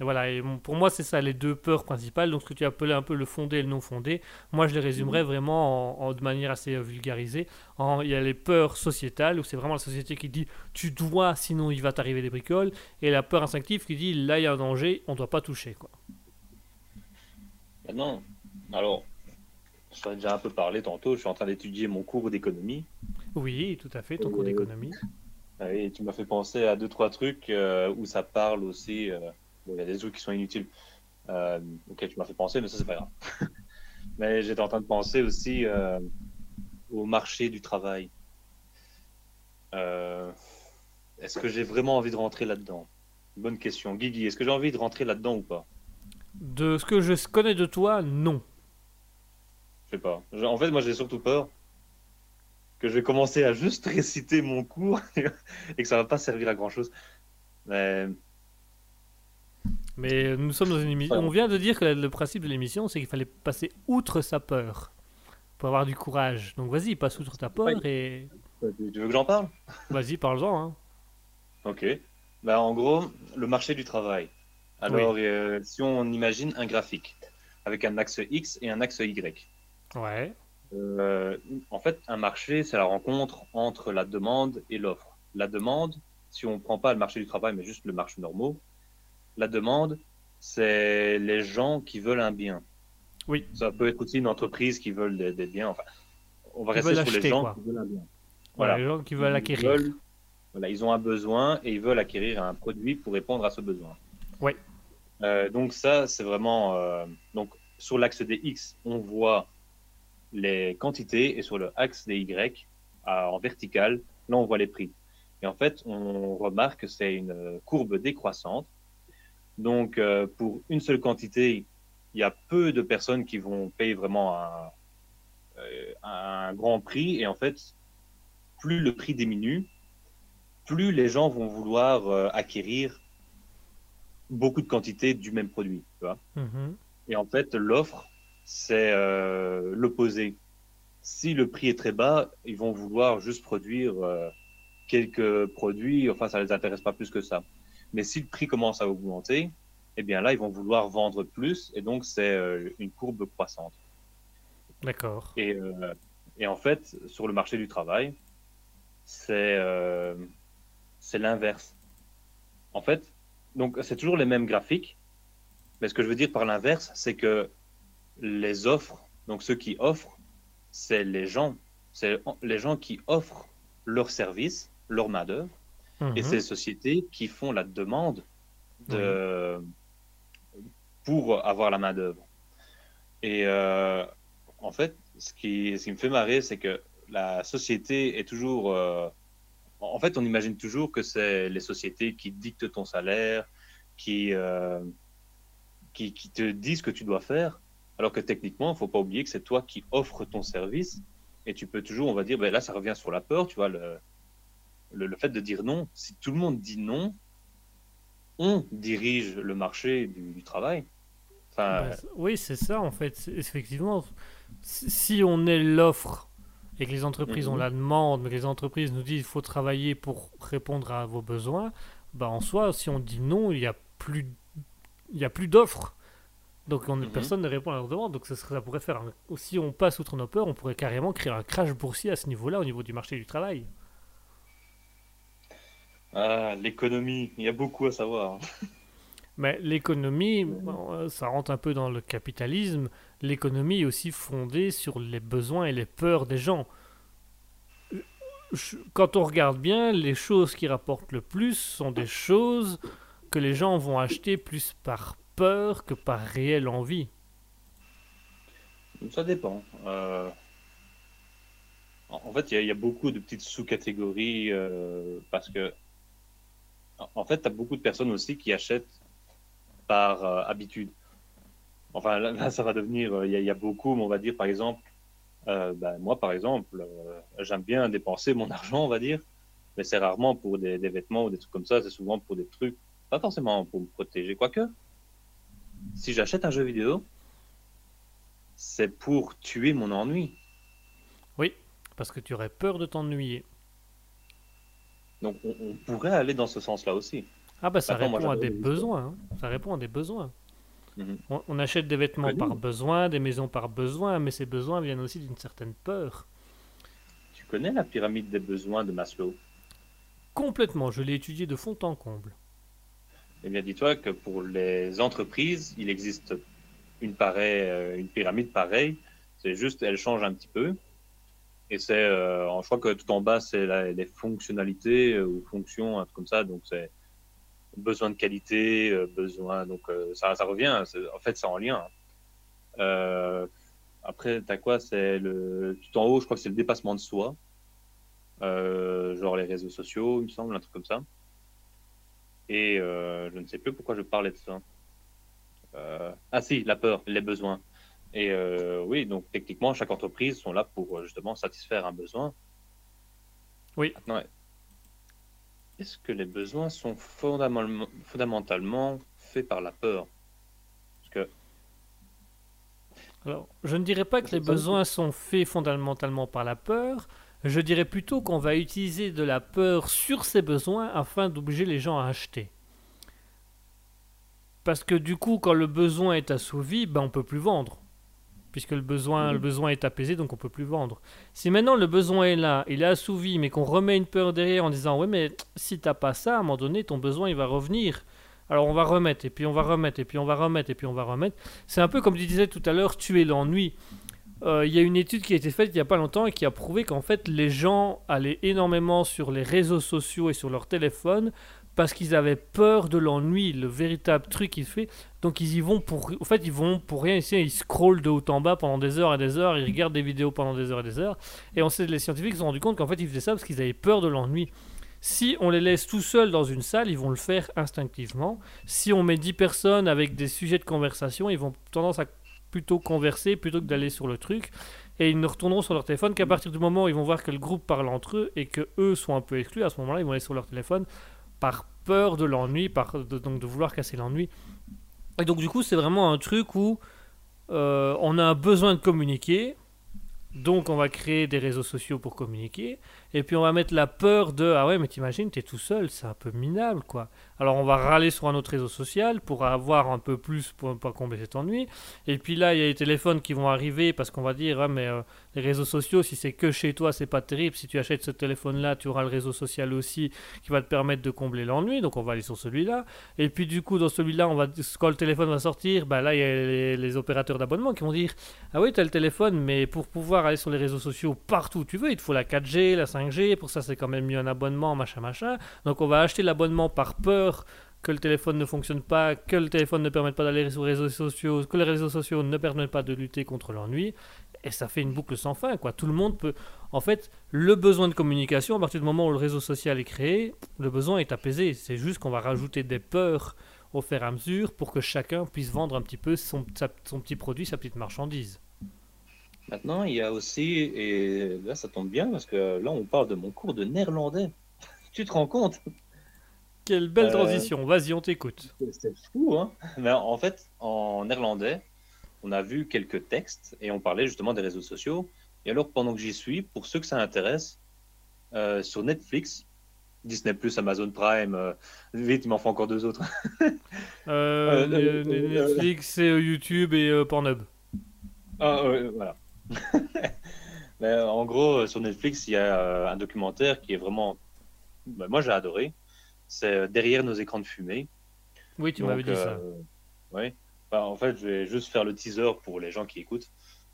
Et voilà, et pour moi, c'est ça les deux peurs principales. Donc, ce que tu appelais un peu le fondé et le non fondé, moi, je les résumerais vraiment en, en- de manière assez euh, vulgarisée. En- Il y a les peurs sociétales, où c'est vraiment la société qui dit tu dois, sinon il va t'arriver des bricoles. Et la peur instinctive qui dit là, il y a un danger, on ne doit pas toucher. Quoi. Maintenant, alors, je t'en ai déjà un peu parlé tantôt, je suis en train d'étudier mon cours d'économie. Oui, tout à fait, ton cours Euh, d'économie. Et tu m'as fait penser à deux, trois trucs euh, où ça parle aussi. euh, bon, il y a des trucs qui sont inutiles. Euh, ok, tu m'as fait penser, mais ça, c'est pas grave. mais j'étais en train de penser aussi euh, au marché du travail. Euh, est-ce que j'ai vraiment envie de rentrer là-dedans? Bonne question. Guigui, est-ce que j'ai envie de rentrer là-dedans ou pas? De ce que je connais de toi, non. Je sais pas. En fait, moi, j'ai surtout peur que je vais commencer à juste réciter mon cours et que ça va pas servir à grand-chose. Mais Mais nous sommes dans une émission. On vient de dire que le principe de l'émission, c'est qu'il fallait passer outre sa peur pour avoir du courage. Donc vas-y, passe outre ta peur et tu veux que j'en parle? vas-y, parle-en. hein. Ok. Bah, en gros, le marché du travail. Alors, euh, si on imagine un graphique avec un axe X et un axe Y. Ouais. Euh, en fait, un marché, c'est la rencontre entre la demande et l'offre. La demande, si on ne prend pas le marché du travail, mais juste le marché normal, la demande, c'est les gens qui veulent un bien. Oui. Ça peut être aussi une entreprise qui veut des, des biens. Enfin, on va Qui rester sur les gens quoi. qui veulent un bien. Voilà, les gens qui veulent Ils acquérir. veulent- voilà, ils ont un besoin et ils veulent acquérir un produit pour répondre à ce besoin. Ouais. Euh, donc ça, c'est vraiment... euh, donc sur l'axe des X, on voit les quantités et sur le axe des Y, à- en vertical, là, on voit les prix. Et en fait, on remarque que c'est une courbe décroissante. Donc, euh, pour une seule quantité, il y a peu de personnes qui vont payer vraiment un, euh, un grand prix. Et en fait, plus le prix diminue, plus les gens vont vouloir euh, acquérir beaucoup de quantités du même produit. Tu vois Mhm. et en fait, l'offre, c'est euh, l'opposé. Si le prix est très bas, ils vont vouloir juste produire euh, quelques produits, enfin, ça les intéresse pas plus que ça. Mais si le prix commence à augmenter, eh bien là, ils vont vouloir vendre plus, et donc c'est euh, une courbe croissante. D'accord. Et, et en fait, sur le marché du travail, c'est c'est l'inverse. En fait, donc c'est toujours les mêmes graphiques, mais ce que je veux dire par l'inverse, c'est que les offres, donc ceux qui offrent, c'est les gens, c'est les gens qui offrent leurs services, leur main-d'œuvre, et Mhm. c'est les sociétés qui font la demande de, pour avoir la main-d'œuvre. Et euh, en fait, ce qui, ce qui me fait marrer, c'est que la société est toujours. euh, en fait, on imagine toujours que c'est les sociétés qui dictent ton salaire, qui, euh, qui, qui te disent ce que tu dois faire, alors que techniquement, il ne faut pas oublier que c'est toi qui offres ton service. Et tu peux toujours, on va dire, ben là, ça revient sur la peur, tu vois, le, le, le fait de dire non. Si tout le monde dit non, on dirige le marché du, du travail. Enfin, Bah, oui, c'est ça en fait. Effectivement, si on est l'offre et que les entreprises ont Mhm. la demande, mais que les entreprises nous disent qu'il faut travailler pour répondre à vos besoins, bah en soi, si on dit non, il n'y a plus, il y a plus d'offres. Donc on, Mhm. personne ne répond à leur demande. Donc ça, ça pourrait faire un- si on passe outre nos peurs, on pourrait carrément créer un crash boursier à ce niveau-là, au niveau du marché du travail. Ah, l'économie, il y a beaucoup à savoir. Mais l'économie, euh, ça rentre un peu dans le capitalisme. L'économie est aussi fondée sur les besoins et les peurs des gens. Quand on regarde bien, les choses qui rapportent le plus sont des choses que les gens vont acheter plus par peur que par réelle envie. Ça dépend. Euh, En fait, il y, a- beaucoup de petites sous-catégories euh, parce que, en- fait, tu as beaucoup de personnes aussi qui achètent par euh, habitude. Enfin, là, ça va devenir, il y, a- beaucoup, on va dire, par exemple, ben, moi, par exemple, j'aime bien dépenser mon argent, on va dire, mais c'est rarement pour des vêtements ou des trucs comme ça, c'est souvent pour des trucs, pas forcément pour me protéger, quoique, si j'achète un jeu vidéo, c'est pour tuer mon ennui. Parce que tu aurais peur de t'ennuyer. Donc, on, on pourrait aller dans ce sens-là aussi. Ah bah ça Attends, moi, répond à des besoins. hein. Ça répond à des besoins. Mhm. On, on achète des vêtements par besoin, des maisons par besoin, mais ces besoins viennent aussi d'une certaine peur. Tu connais la pyramide des besoins de Maslow? Complètement, je l'ai étudié de fond en comble. Eh bien, dis-toi que pour les entreprises, il existe euh, une pyramide pareille. C'est juste, elle change un petit peu. Et c'est, euh, je crois que tout en bas, c'est les fonctionnalités euh, ou fonctions, un truc comme ça. Donc, c'est besoin de qualité, besoin. Donc, ça, revient. En fait, c'est en lien. Après, t'as quoi? C'est le tout en haut, je crois que c'est le dépassement de soi. Genre les réseaux sociaux, il me semble, un truc comme ça. Et euh, je ne sais plus pourquoi je parlais de ça. Euh, ah si, la peur, les besoins. Et euh, oui, donc techniquement, chaque entreprise sont là pour justement satisfaire un besoin. Oui. Maintenant, est-ce que les besoins sont fondamentalement, fondamentalement faits par la peur? Parce que Alors, je ne dirais pas que les besoins sont faits fondamentalement par la peur. Je dirais plutôt qu'on va utiliser de la peur sur ces besoins afin d'obliger les gens à acheter. Parce que du coup, quand le besoin est assouvi, ben on peut plus vendre. Puisque le besoin, le besoin est apaisé, donc on peut plus vendre. Si maintenant le besoin est là, il est assouvi, mais qu'on remet une peur derrière en disant ouais mais si t'as pas ça, à un moment donné, ton besoin il va revenir. Alors on va remettre, et puis on va remettre, et puis on va remettre, et puis on va remettre. C'est un peu comme je disais tout à l'heure, tuer l'ennui. Euh, Il y a une étude qui a été faite il n'y a pas longtemps et qui a prouvé qu'en fait les gens allaient énormément sur les réseaux sociaux et sur leur téléphone parce qu'ils avaient peur de l'ennui, le véritable truc qu'il fait. Donc ils y vont pour, en fait ils vont pour rien ici, ils scrollent de haut en bas pendant des heures et des heures, ils regardent des vidéos pendant des heures et des heures. Et on sait, les scientifiques se sont rendus compte qu'en fait ils faisaient ça parce qu'ils avaient peur de l'ennui. Si on les laisse tout seuls dans une salle, ils vont le faire instinctivement. Si on met 10 personnes avec des sujets de conversation, ils vont tendance à plutôt converser plutôt que d'aller sur le truc. Et ils ne retourneront sur leur téléphone qu'à partir du moment où ils vont voir que le groupe parle entre eux et que eux sont un peu exclus. À ce moment-là, ils vont aller sur leur téléphone par peur de l'ennui, par donc de vouloir casser l'ennui. Et donc du coup, c'est vraiment un truc où euh, on a un besoin de communiquer. Donc on va créer des réseaux sociaux pour communiquer. Et puis on va mettre la peur de ah ouais mais t'imagines t'es tout seul, c'est un peu minable quoi. Alors on va râler sur un autre réseau social pour avoir un peu plus pour ne pas combler cet ennui. Et puis là il y a les téléphones qui vont arriver parce qu'on va dire ah mais euh, les réseaux sociaux si c'est que chez toi c'est pas terrible. Si tu achètes ce téléphone là tu auras le réseau social aussi qui va te permettre de combler l'ennui. Donc on va aller sur celui-là. Et puis du coup dans celui-là on va quand le téléphone va sortir bah là il y a les, opérateurs d'abonnement qui vont dire ah oui, tu le téléphone, mais pour pouvoir aller sur les réseaux sociaux partout où tu veux, il te faut la 4G, la 5G. Pour ça, c'est quand même mieux un abonnement, machin, machin. Donc, on va acheter l'abonnement par peur que le téléphone ne fonctionne pas, que le téléphone ne permette pas d'aller sur les réseaux sociaux, que les réseaux sociaux ne permettent pas de lutter contre l'ennui. Et ça fait une boucle sans fin. Tout le monde peut. En fait, le besoin de communication, à partir du moment où le réseau social est créé, le besoin est apaisé. C'est juste qu'on va rajouter des peurs au fur et à mesure pour que chacun puisse vendre un petit peu son, son petit produit, sa petite marchandise. maintenant, il y a aussi, et là ça tombe bien parce que là on parle de mon cours de néerlandais. tu te rends compte? Quelle belle Euh, transition, vas-y, on t'écoute. C'est fou, hein Mais en fait, en néerlandais, on a vu quelques textes et on parlait justement des réseaux sociaux. Et alors, pendant que j'y suis, pour ceux que ça intéresse, euh, sur Netflix, Disney Plus, Amazon Prime. euh, vite, il m'en faut encore deux autres. Euh, Net- Netflix, et, YouTube et Pornhub. Ah, ouais, voilà. Mais en gros, sur Netflix, il y a un documentaire qui est vraiment. bah, moi, j'ai adoré. C'est euh, Derrière nos écrans de fumée. Oui, tu m'avais dit ça. euh, ouais. Bah, en fait, je vais juste faire le teaser pour les gens qui écoutent.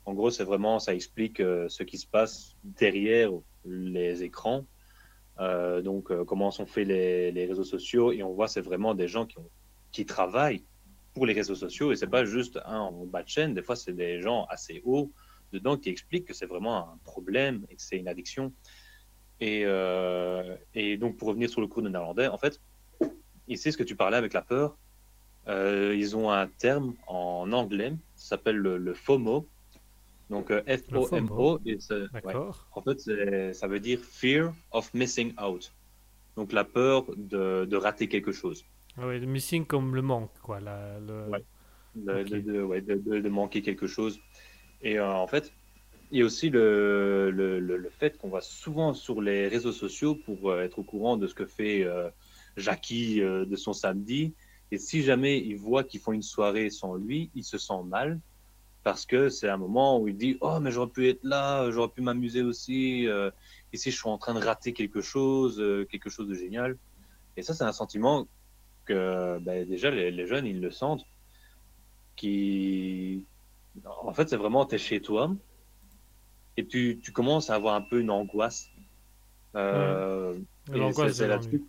En gros, c'est vraiment, ça explique euh, ce qui se passe derrière les écrans. Euh, donc, euh, comment sont faits les, les réseaux sociaux. Et on voit, c'est vraiment des gens qui, ont- qui travaillent pour les réseaux sociaux. Et c'est pas juste un en bas de chaîne. Des fois, c'est des gens assez hauts dedans qui expliquent que c'est vraiment un problème et que c'est une addiction. Et, euh, et donc, pour revenir sur le cours de néerlandais, en fait, ici, ce que tu parlais avec la peur, euh, ils ont un terme en anglais, ça s'appelle le, le FOMO. Donc euh, F-O-M-O. ouais. En fait, ça veut dire Fear of Missing Out. Donc la peur de, de rater quelque chose. Ah ouais, le missing comme le manque, quoi. La, le... Ouais. De, Ok. de- de- ouais, de- de- de manquer quelque chose. Et euh, en fait, a aussi le, le, le- fait qu'on va souvent sur les réseaux sociaux pour euh, être au courant de ce que fait euh, Jackie euh, de son samedi. Et si jamais il voit qu'ils font une soirée sans lui, il se sent mal parce que c'est un moment où il dit Oh, mais j'aurais pu être là, j'aurais pu m'amuser aussi. euh, ici, je suis en train de rater quelque chose, quelque chose de génial. Et ça, c'est un sentiment que ben, déjà les, les jeunes, ils le sentent. Qui, en fait, c'est vraiment, tu es chez toi et tu, tu commences à avoir un peu une angoisse. Euh, L'angoisse c'est- c'est de là-dessus.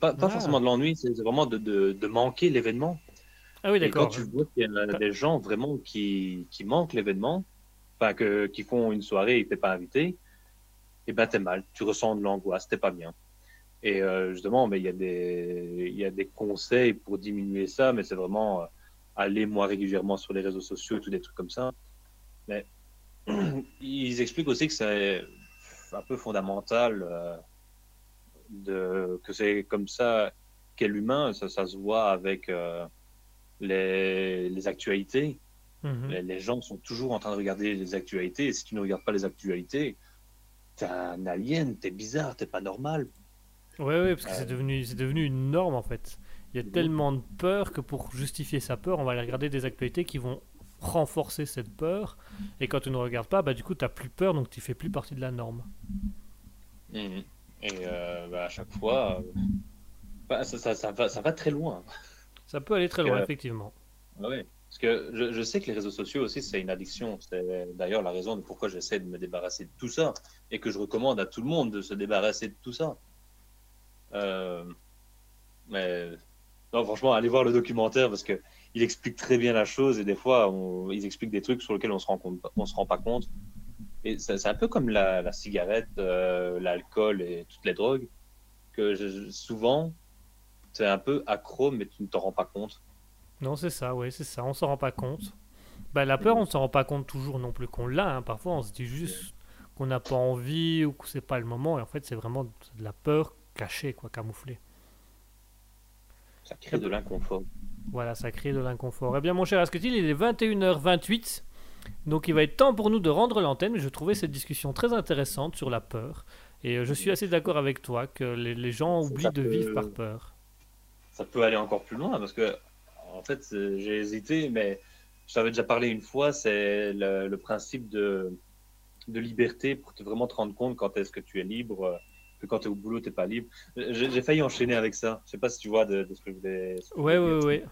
Pas, pas Ah. forcément de l'ennui, c'est vraiment de, de, de manquer l'événement. Ah oui, Et quand d'accord. tu vois qu'il y a des gens vraiment qui, qui manquent l'événement, enfin, que, qui font une soirée et t'es pas invité, et ben t'es mal, tu ressens de l'angoisse, t'es pas bien. Et euh, justement, mais il y a des, il y a des conseils pour diminuer ça, mais c'est vraiment euh, aller moins régulièrement sur les réseaux sociaux et tout des trucs comme ça. Mais ils expliquent aussi que c'est un peu fondamental euh, de, que c'est comme ça qu'est l'humain, ça, ça se voit avec euh, les, les actualités. Mhm. Les, les gens sont toujours en train de regarder les actualités. Et si tu ne regardes pas les actualités, t'es un alien, t'es bizarre, t'es pas normal. Ouais, ouais, parce que Euh, c'est devenu, c'est devenu une norme en fait. Il y a tellement de peur que pour justifier sa peur, on va aller regarder des actualités qui vont renforcer cette peur. Et quand tu ne regardes pas, bah du coup, tu plus peur, donc tu fais plus partie de la norme. Et euh, bah, à chaque fois, euh, bah, ça, ça, ça va, ça va très loin. Ça peut aller très loin, Euh, effectivement. Ah ouais. Parce que je, je sais que les réseaux sociaux aussi, c'est une addiction. C'est d'ailleurs la raison de pourquoi j'essaie de me débarrasser de tout ça et que je recommande à tout le monde de se débarrasser de tout ça. Euh, mais non, franchement, allez voir le documentaire parce que il explique très bien la chose et des fois, on, ils expliquent des trucs sur lesquels on se rend on se rend pas compte. Et c'est c'est un peu comme la, cigarette, euh, l'alcool et toutes les drogues que je- souvent, es un peu accro, mais tu ne t'en rends pas compte. Non, c'est ça, ouais, c'est ça. On s'en rend pas compte. Bah, la peur, on s'en rend pas compte toujours non plus qu'on l'a. hein. Parfois, on se dit juste qu'on n'a pas envie ou que c'est pas le moment. Et en fait, c'est vraiment de la peur cachée, quoi, camouflée. Ça crée de l'inconfort. Voilà, ça crée de l'inconfort. Eh bien, mon cher Asketil, il est 21h28. Donc, il va être temps pour nous de rendre l'antenne. Je trouvais cette discussion très intéressante sur la peur. Et euh, je suis assez d'accord avec toi que les, les gens oublient ça de peut- vivre par peur. ça peut aller encore plus loin parce que, en fait, j'ai hésité, mais je t'avais déjà parlé une fois, c'est le, le principe de, de liberté pour te vraiment te rendre compte quand est-ce que tu es libre, euh, que quand tu es au boulot, tu pas libre. J'ai failli enchaîner avec ça. Je sais pas si tu vois de, de ce que je voulais. Ouais, ouais, dire. ouais.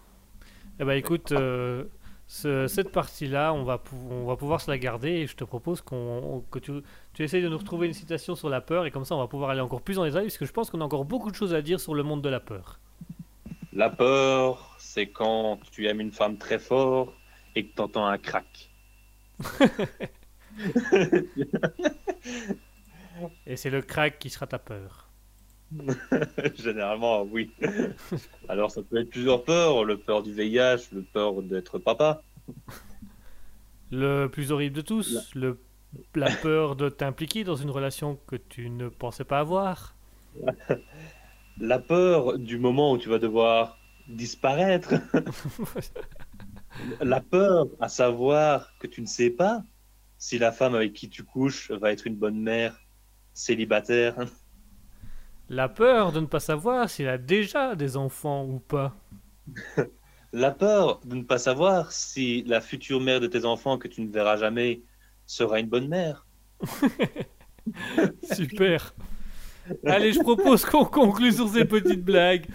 Eh ben, écoute, euh, ce- cette partie-là, on va, on va pouvoir se la garder et je te propose qu'on, que tu, tu essayes de nous retrouver une citation sur la peur et comme ça, on va pouvoir aller encore plus en détail parce que je pense qu'on a encore beaucoup de choses à dire sur le monde de la peur. La peur, c'est quand tu aimes une femme très fort et que tu entends un crack. Et c'est le crack qui sera ta peur. Généralement, oui. Alors, ça peut être plusieurs peurs. Le peur du VIH, le peur d'être papa. Le plus horrible de tous, le, la peur de t'impliquer dans une relation que tu ne pensais pas avoir. La peur du moment où tu vas devoir disparaître. La peur à savoir que tu ne sais pas si la femme avec qui tu couches va être une bonne mère célibataire. La peur de ne pas savoir s'il a déjà des enfants ou pas. La peur de ne pas savoir si la future mère de tes enfants que tu ne verras jamais sera une bonne mère. Super. Allez, je propose qu'on conclue sur ces petites blagues.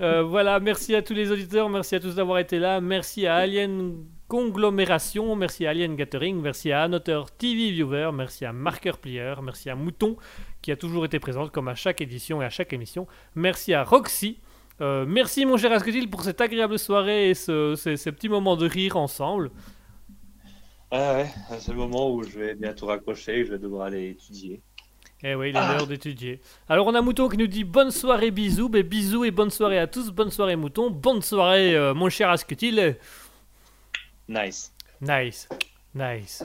Euh, voilà, merci à tous les auditeurs, merci à tous d'avoir été là, merci à Alien Conglomération, merci à Alien Gathering, merci à Annoteur TV Viewer, merci à Marker Plier, merci à Mouton qui a toujours été présente comme à chaque édition et à chaque émission. Merci à Roxy. Euh, merci mon cher Asketil pour cette agréable soirée et ce- ces, ces petits moments de rire ensemble. Ah ouais, c'est le moment où je vais bientôt raccrocher, je vais devoir aller étudier. Eh oui, il est l'heure d'étudier. Alors on a Mouton qui nous dit bonne soirée bisous, ben bisous et bonne soirée à tous, bonne soirée Mouton, bonne soirée euh, mon cher Asketil. Nice. Nice, nice.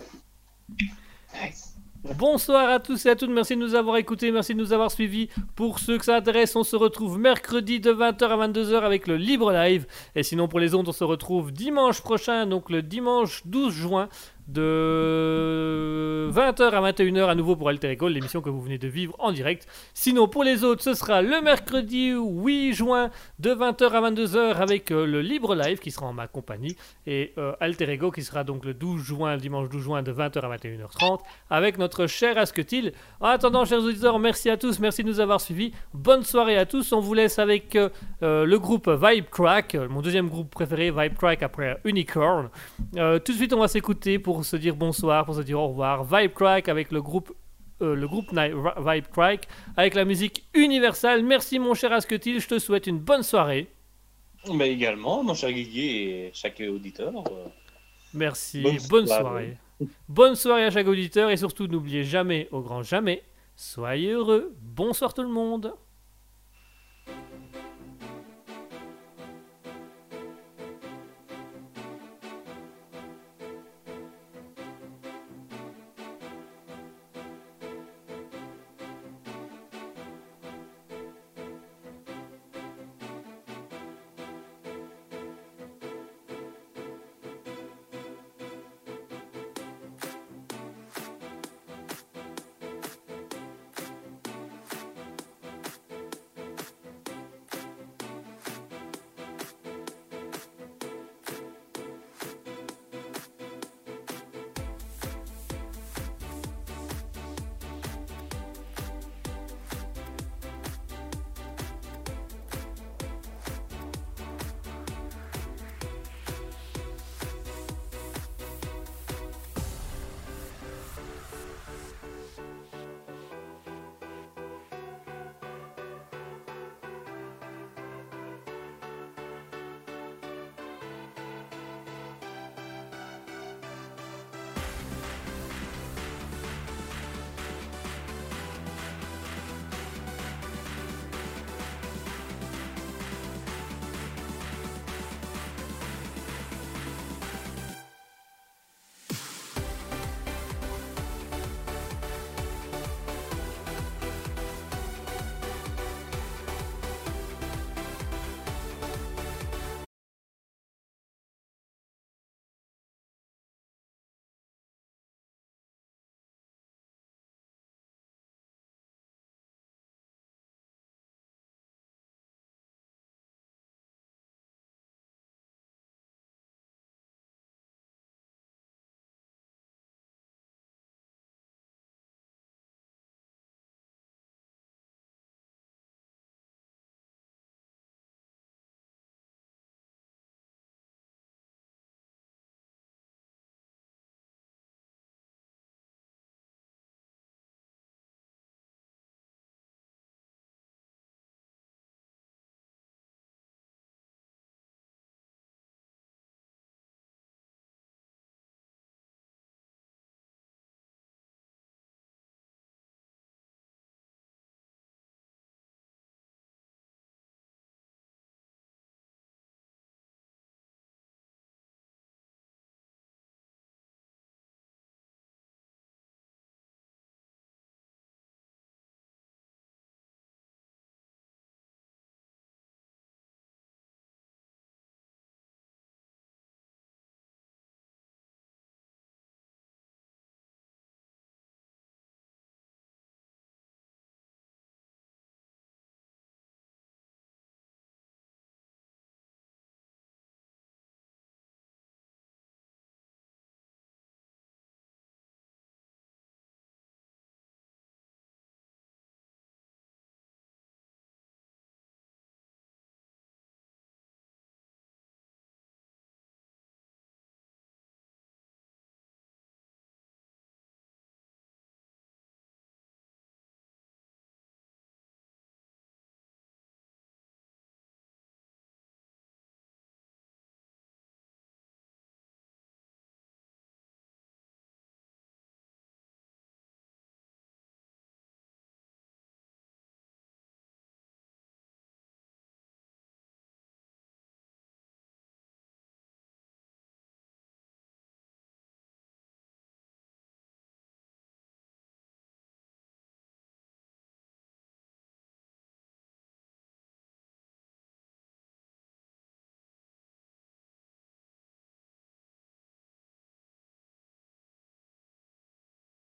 Nice. Bonsoir à tous et à toutes, merci de nous avoir écoutés, merci de nous avoir suivis. Pour ceux que ça intéresse, on se retrouve mercredi de 20h à 22h avec le Libre Live. Et sinon pour les autres, on se retrouve dimanche prochain, donc le dimanche 12 juin de 20h à 21h à nouveau pour Alter Ego, l'émission que vous venez de vivre en direct. Sinon pour les autres, ce sera le mercredi 8 juin de 20h à 22h avec euh, le Libre Live qui sera en ma compagnie et euh, Alter Ego qui sera donc le 12 juin, le dimanche 12 juin de 20h à 21h30 avec notre cher Asketil. En attendant, chers auditeurs, merci à tous, merci de nous avoir suivis. Bonne soirée à tous. On vous laisse avec euh, le groupe Vibe Crack, mon deuxième groupe préféré, Vibe Crack après Unicorn. Tout de suite, on va s'écouter pour se dire bonsoir, pour se dire au revoir. Vibe Crack avec le groupe. euh, le groupe Vibe Crack avec la musique universelle. Merci mon cher Asketil, je te souhaite une bonne soirée. Mais également, mon cher Guigui et chaque auditeur. euh, Merci, Bonne bonne, soirée. soirée. Bonne soirée à chaque auditeur et surtout n'oubliez jamais, au grand jamais, soyez heureux. Bonsoir tout le monde.